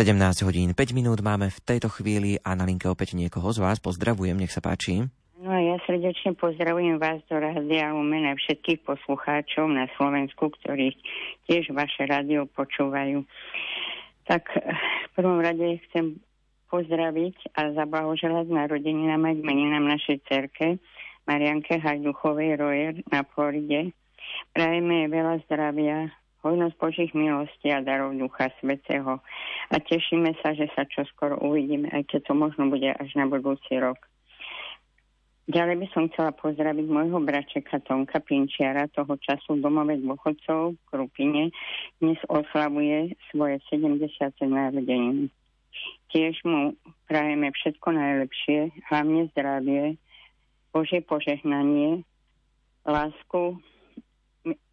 17 hodín 5 minút máme v tejto chvíli a na linke opäť niekoho z vás. Pozdravujem, nech sa páči. No a ja srdečne pozdravujem vás do Rádia Lumen a všetkých poslucháčov na Slovensku, ktorí tiež vaše rádio počúvajú. Tak eh, v prvom rade chcem pozdraviť a zablahoželať narodeninám aj meninám našej cerke Marianke Hajduchovej Rojer na Floride. Prajeme veľa zdravia, hojnosť Božích milostí a darov Ducha Svetého. A tešíme sa, že sa čoskoro uvidíme, aj keď to možno bude až na budúci rok. Ďalej by som chcela pozdraviť môjho bračeka Tonka Pinčiara, toho času domove dôchodcov v Krupine. Dnes oslavuje svoje 70. narodeniny. Tiež mu prajeme všetko najlepšie, hlavne zdravie, Božie požehnanie, lásku,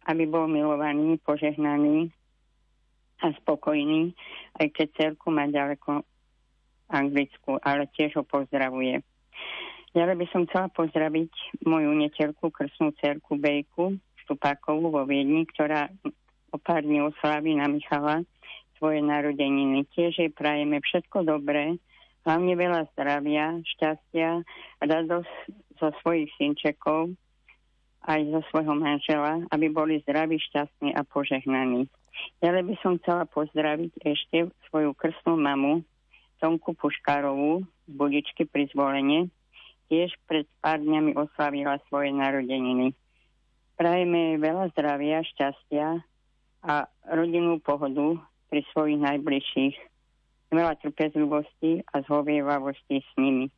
aby bol milovaný, požehnaný a spokojný, aj keď cerku má ďaleko Anglicku, ale tiež ho pozdravuje. Ďalej by som chcela pozdraviť moju neterku, krsnú cerku Bejku Štupákovú vo Viedni, ktorá o pár dní oslaví na Michala svoje narodeniny. Tiež jej prajeme všetko dobré, hlavne veľa zdravia, šťastia radosť zo svojich synčekov, aj zo svojho manžela, aby boli zdraví, šťastní a požehnaní. Ďalej by som chcela pozdraviť ešte svoju krstnú mamu, Tonku Puškárovú z Budičky pri zvolenie. Tiež pred pár dňami oslavila svoje narodeniny. Prajeme jej veľa zdravia, šťastia a rodinnú pohodu pri svojich najbližších. Veľa trpezlivosti a zhovievavosti s nimi.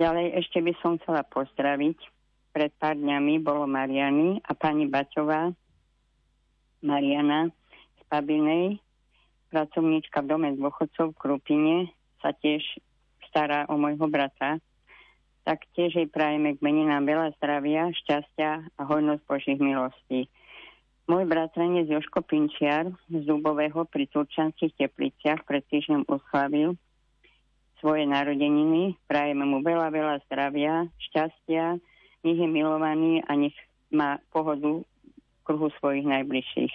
Ďalej ešte by som chcela pozdraviť pred pár dňami bolo Mariany a pani Baťová, Mariana z Pabinej, pracovníčka v dome dôchodcov v Krupine, sa tiež stará o môjho brata. Tak tiež jej prajeme k meninám veľa zdravia, šťastia a hojnosť Božích milostí. Môj bratranec Joško Pinčiar z Dubového pri Turčanských tepliciach pred týždňom oslavil svoje narodeniny. Prajeme mu veľa, veľa zdravia, šťastia, nech je milovaný a nech má pohodu v kruhu svojich najbližších.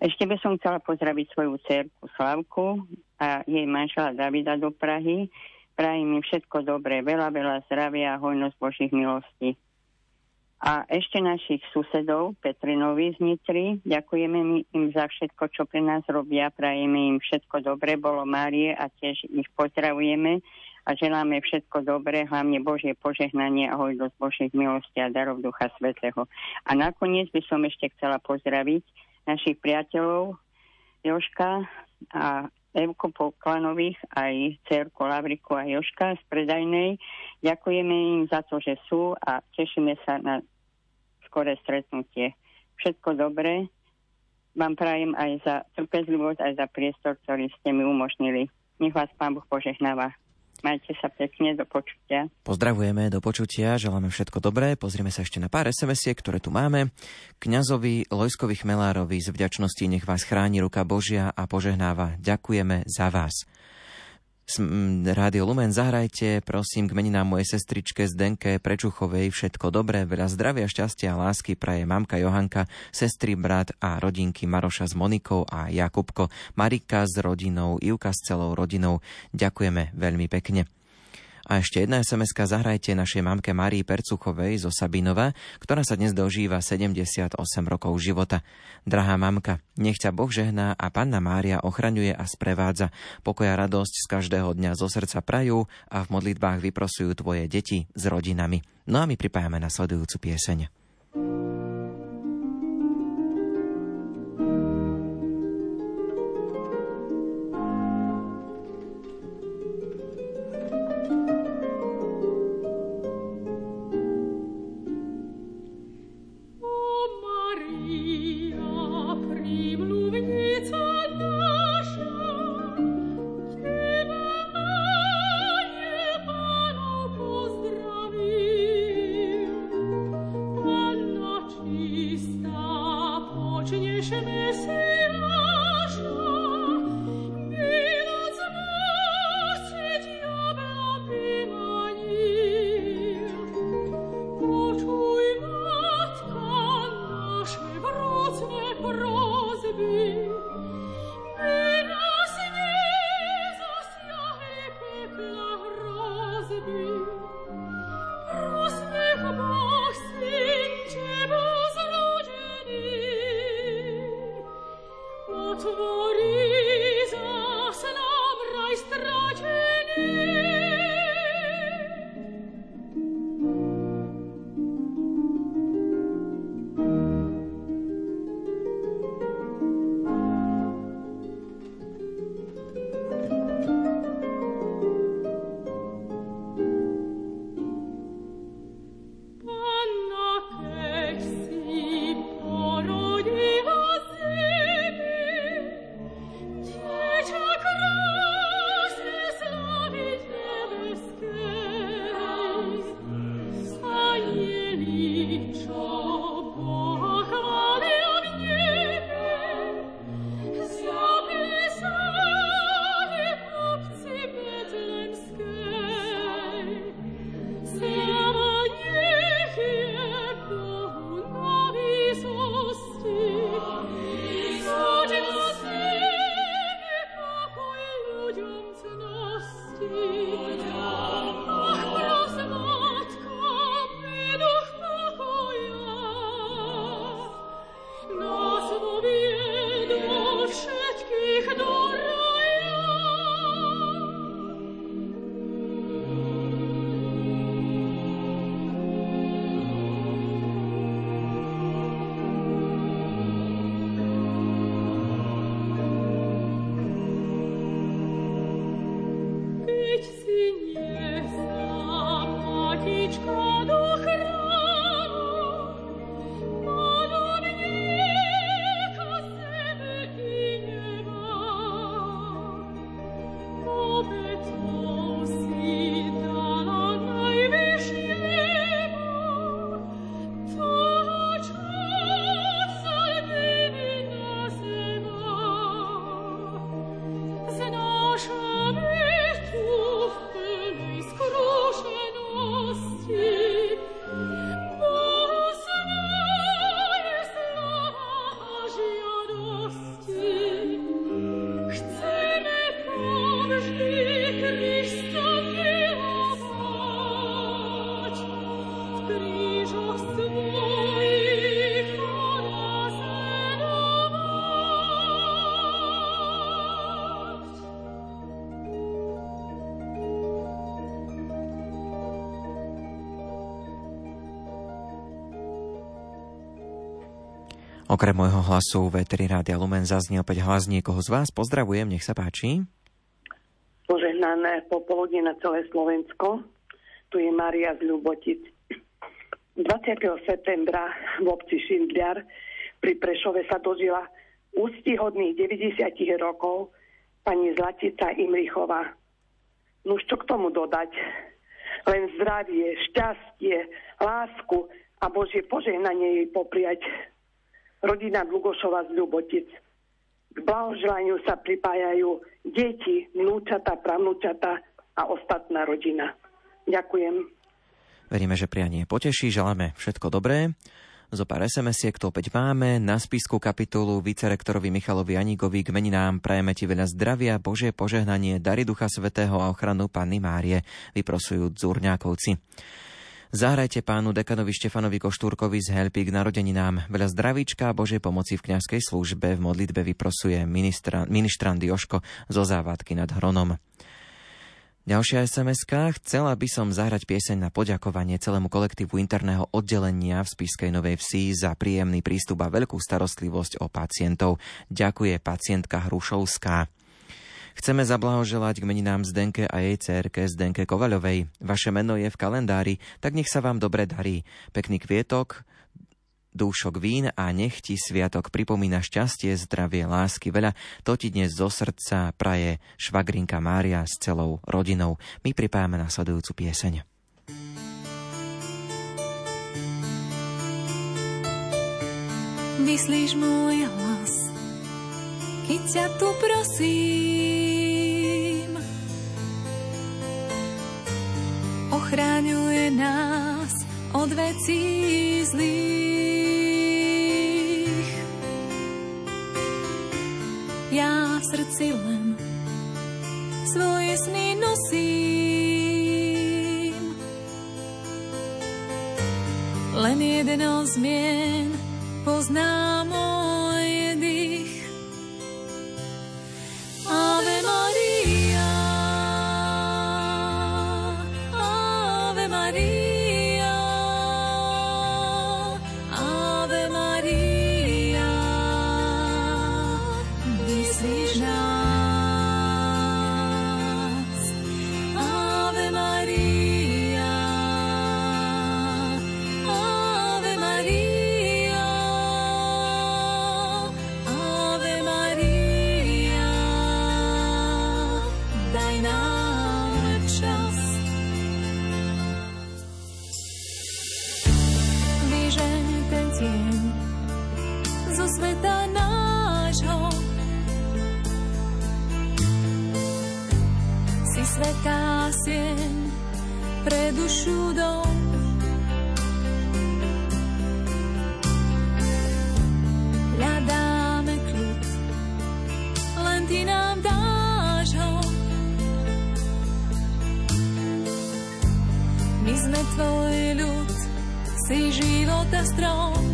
Ešte by som chcela pozdraviť svoju dcerku Slavku a jej manžela Davida do Prahy. Prajem im všetko dobré, veľa, veľa zdravia a hojnosť Božích milostí. A ešte našich susedov, Petrinovi z Nitry, ďakujeme im za všetko, čo pre nás robia, prajeme im všetko dobré, bolo Márie a tiež ich pozdravujeme a želáme všetko dobré, hlavne Božie požehnanie a hojnosť Božích milostí a darov Ducha Svetého. A nakoniec by som ešte chcela pozdraviť našich priateľov Joška a Evko Poklanových, aj cerku Lavriku a Joška z predajnej. Ďakujeme im za to, že sú a tešíme sa na skoré stretnutie. Všetko dobré. Vám prajem aj za trpezlivosť, aj za priestor, ktorý ste mi umožnili. Nech vás Pán Boh požehnáva. Majte sa pekne, do počutia. Pozdravujeme, do počutia, želáme všetko dobré. Pozrieme sa ešte na pár sms ktoré tu máme. Kňazovi Lojskovi Chmelárovi z vďačnosti nech vás chráni ruka Božia a požehnáva. Ďakujeme za vás. Rádio Lumen, zahrajte, prosím, k meninám mojej sestričke Zdenke Prečuchovej všetko dobré, veľa zdravia, šťastia a lásky praje mamka Johanka, sestry, brat a rodinky Maroša s Monikou a Jakubko, Marika s rodinou, Ivka s celou rodinou. Ďakujeme veľmi pekne. A ešte jedna sms zahrajte našej mamke Marii Percuchovej zo Sabinova, ktorá sa dnes dožíva 78 rokov života. Drahá mamka, nech ťa Boh žehná a Panna Mária ochraňuje a sprevádza. Pokoja radosť z každého dňa zo srdca prajú a v modlitbách vyprosujú tvoje deti s rodinami. No a my pripájame nasledujúcu pieseň. Okrem môjho hlasu v Eteri Rádia Lumen zaznie opäť hlas niekoho z vás. Pozdravujem, nech sa páči. Požehnané popoludne na celé Slovensko. Tu je Maria z Ľubotic. 20. septembra v obci Šindliar pri Prešove sa dožila ústihodných 90 rokov pani Zlatica Imrichová. No čo k tomu dodať? Len zdravie, šťastie, lásku a Božie požehnanie jej popriať rodina Dlugošova z Ľubotic. K blahoželaniu sa pripájajú deti, vnúčata, pravnúčata a ostatná rodina. Ďakujem. Veríme, že prianie poteší, želáme všetko dobré. Zo pár SMS-iek to opäť máme. Na spisku kapitolu vicerektorovi Michalovi Aníkovi k meninám prajeme ti veľa zdravia, Božie požehnanie, dary Ducha Svetého a ochranu Panny Márie, vyprosujú Zúrňákovci. Zahrajte pánu dekanovi Štefanovi Koštúrkovi z Helpy k narodeninám. Veľa zdravíčka a Božej pomoci v kňazskej službe v modlitbe vyprosuje ministra, ministrant Joško zo závadky nad Hronom. Ďalšia sms Chcela by som zahrať pieseň na poďakovanie celému kolektívu interného oddelenia v Spiskej Novej Vsi za príjemný prístup a veľkú starostlivosť o pacientov. Ďakuje pacientka Hrušovská. Chceme zablahoželať k meninám Zdenke a jej cerke Zdenke Kovaľovej. Vaše meno je v kalendári, tak nech sa vám dobre darí. Pekný kvietok, dúšok vín a nech ti sviatok pripomína šťastie, zdravie, lásky veľa. To ti dnes zo srdca praje švagrinka Mária s celou rodinou. My pripájame nasledujúcu pieseň. Vyslíš môj hlas, keď ťa tu prosím ochraňuje nás od vecí zlých. Ja v srdci len svoje sny nosím. Len jedno zmien pozná môj dých. vyslíš pre dušu dom. Hľadáme kľud, len ty nám dáš ho. My sme tvoj ľud, si života strom.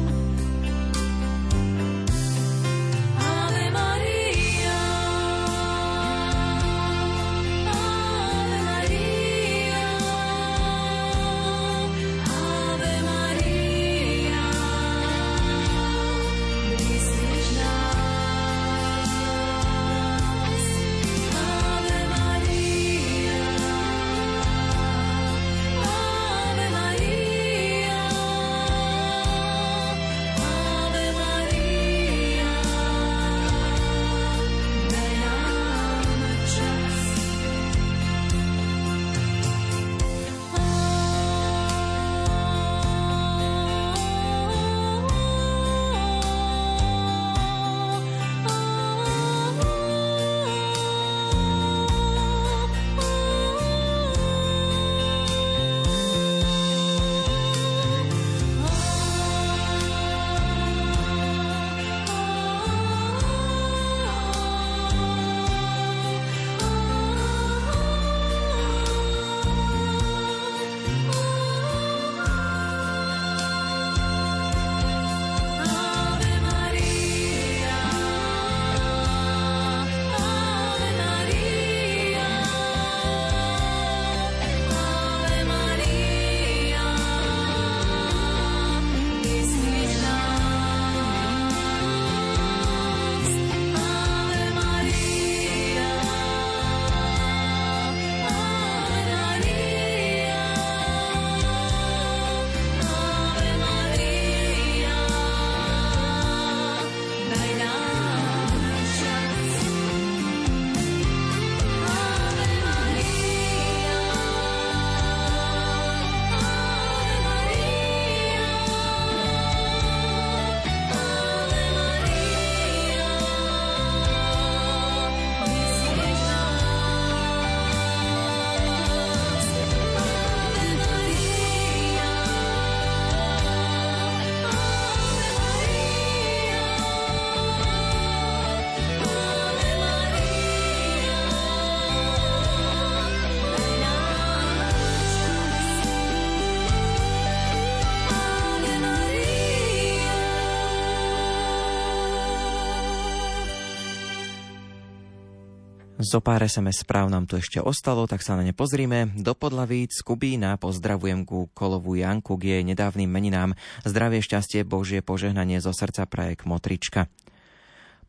Zo pár SMS správ nám tu ešte ostalo, tak sa na ne pozrime. Do Podlavíc, Kubína, pozdravujem ku Kolovú Janku k jej nedávnym meninám. Zdravie, šťastie, Božie požehnanie zo srdca praje Motrička.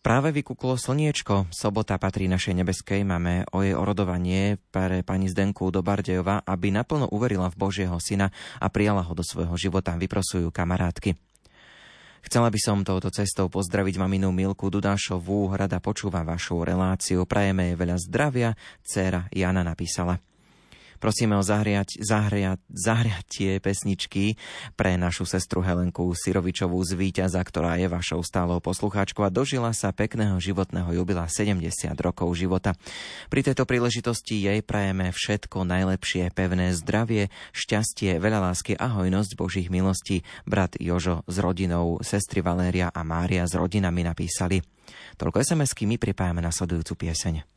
Práve vykúklo slniečko, sobota patrí našej nebeskej, máme o jej orodovanie pre pani Zdenku do Bardejova, aby naplno uverila v Božieho syna a prijala ho do svojho života, vyprosujú kamarátky. Chcela by som touto cestou pozdraviť maminu Milku Dudášovú, rada počúva vašu reláciu, prajeme jej veľa zdravia, dcéra Jana napísala. Prosíme o zahriať, zahriať, zahriatie pesničky pre našu sestru Helenku Sirovičovú z Víťaza, ktorá je vašou stálou poslucháčkou a dožila sa pekného životného jubila 70 rokov života. Pri tejto príležitosti jej prajeme všetko najlepšie, pevné zdravie, šťastie, veľa lásky a hojnosť Božích milostí. Brat Jožo s rodinou, sestry Valéria a Mária s rodinami napísali. Toľko SMS-ky my pripájame nasledujúcu pieseň.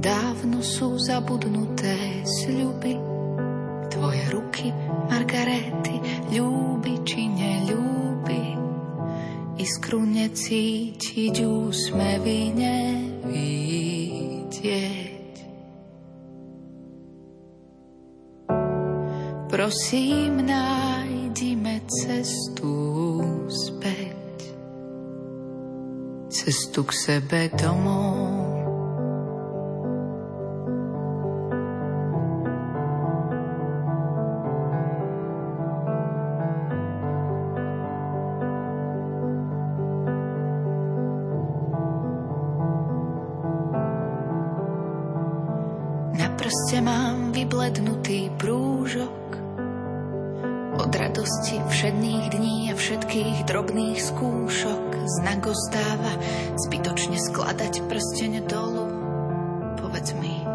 Dávno sú zabudnuté sľuby, tvoje ruky, Margarety, ľúbi či neľúbi. Iskru necítiť, úsmevy nevidieť. Prosím, nájdime cestu späť, cestu k sebe domov. Všetkých drobných skúšok znak ostáva zbytočne skladať prsteň dolu. Povedz mi,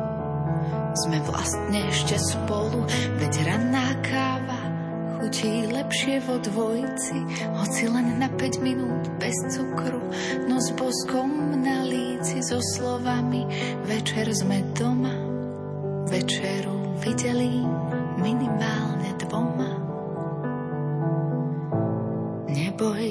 sme vlastne ešte spolu, veď ranná káva chutí lepšie vo dvojici, hoci len na 5 minút bez cukru, no s boskom na líci so slovami večer sme doma, večeru videlím minimálne dvoma.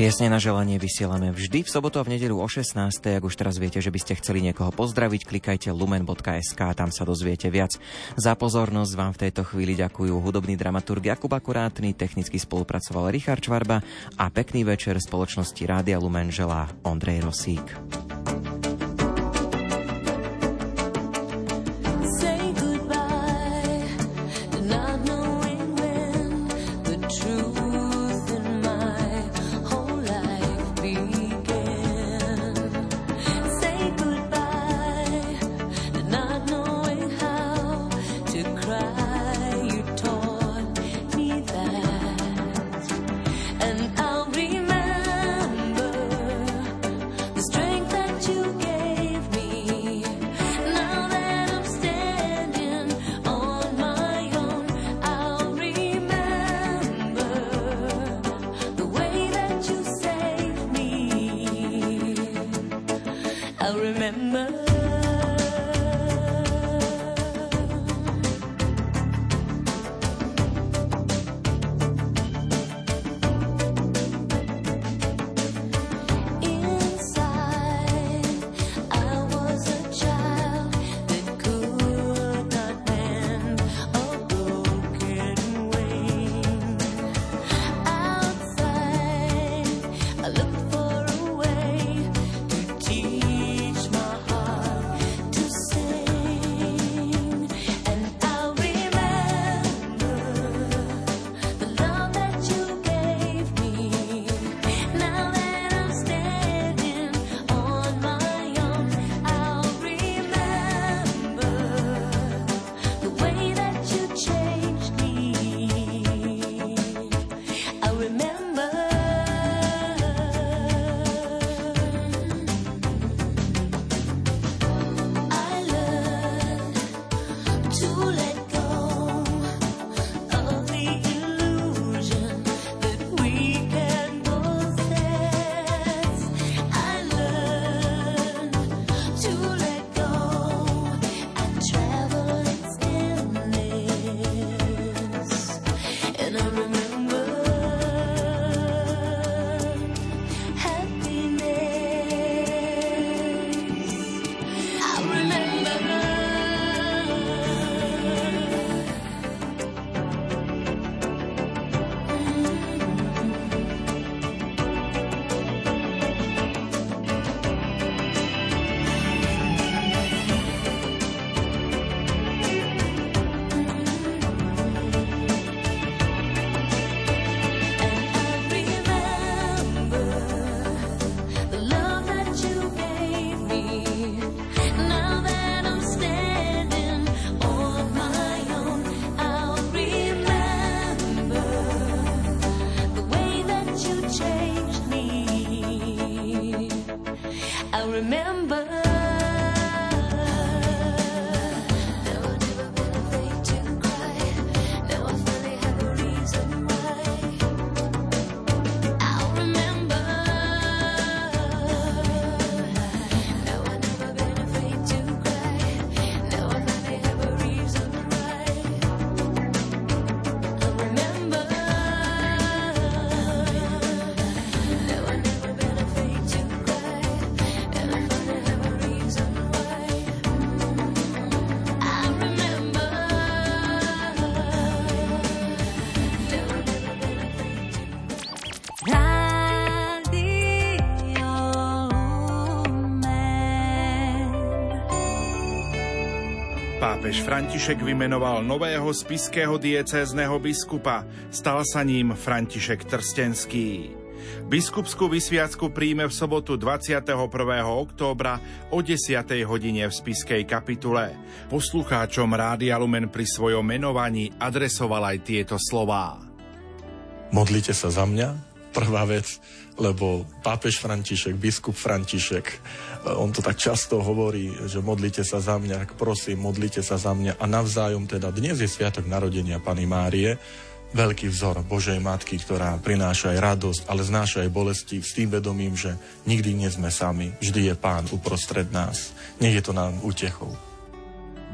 Piesne na želanie vysielame vždy v sobotu a v nedelu o 16. Ak už teraz viete, že by ste chceli niekoho pozdraviť, klikajte lumen.sk, tam sa dozviete viac. Za pozornosť vám v tejto chvíli ďakujú hudobný dramaturg Jakub Akurátny, technicky spolupracoval Richard Čvarba a pekný večer spoločnosti Rádia Lumen želá Ondrej Rosík. Pápež František vymenoval nového spiského diecézneho biskupa. Stal sa ním František Trstenský. Biskupskú vysviacku príjme v sobotu 21. októbra o 10. hodine v spiskej kapitule. Poslucháčom Rádia Lumen pri svojom menovaní adresoval aj tieto slová. Modlite sa za mňa, prvá vec, lebo pápež František, biskup František, on to tak často hovorí, že modlite sa za mňa, tak prosím, modlite sa za mňa. A navzájom teda dnes je sviatok narodenia Pany Márie, veľký vzor Božej Matky, ktorá prináša aj radosť, ale znáša aj bolesti s tým vedomím, že nikdy nie sme sami, vždy je Pán uprostred nás. Nech je to nám útechou.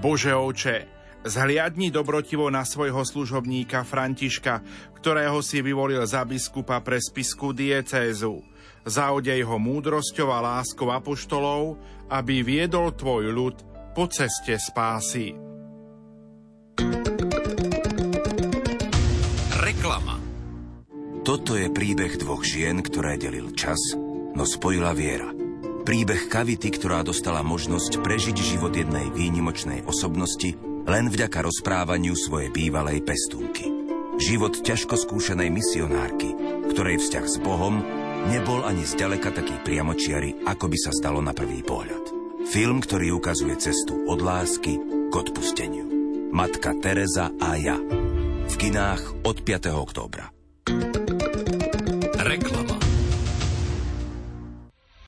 Bože oče, zhliadni dobrotivo na svojho služobníka Františka, ktorého si vyvolil za biskupa pre spisku diecézu Zaodej ho múdrosťou a láskou apoštolov, aby viedol tvoj ľud po ceste spásy. Reklama Toto je príbeh dvoch žien, ktoré delil čas, no spojila viera. Príbeh Kavity, ktorá dostala možnosť prežiť život jednej výnimočnej osobnosti len vďaka rozprávaniu svojej bývalej pestúnky. Život ťažko skúšanej misionárky, ktorej vzťah s Bohom nebol ani zďaleka taký priamočiary, ako by sa stalo na prvý pohľad. Film, ktorý ukazuje cestu od lásky k odpusteniu. Matka Teresa a ja. V kinách od 5. októbra.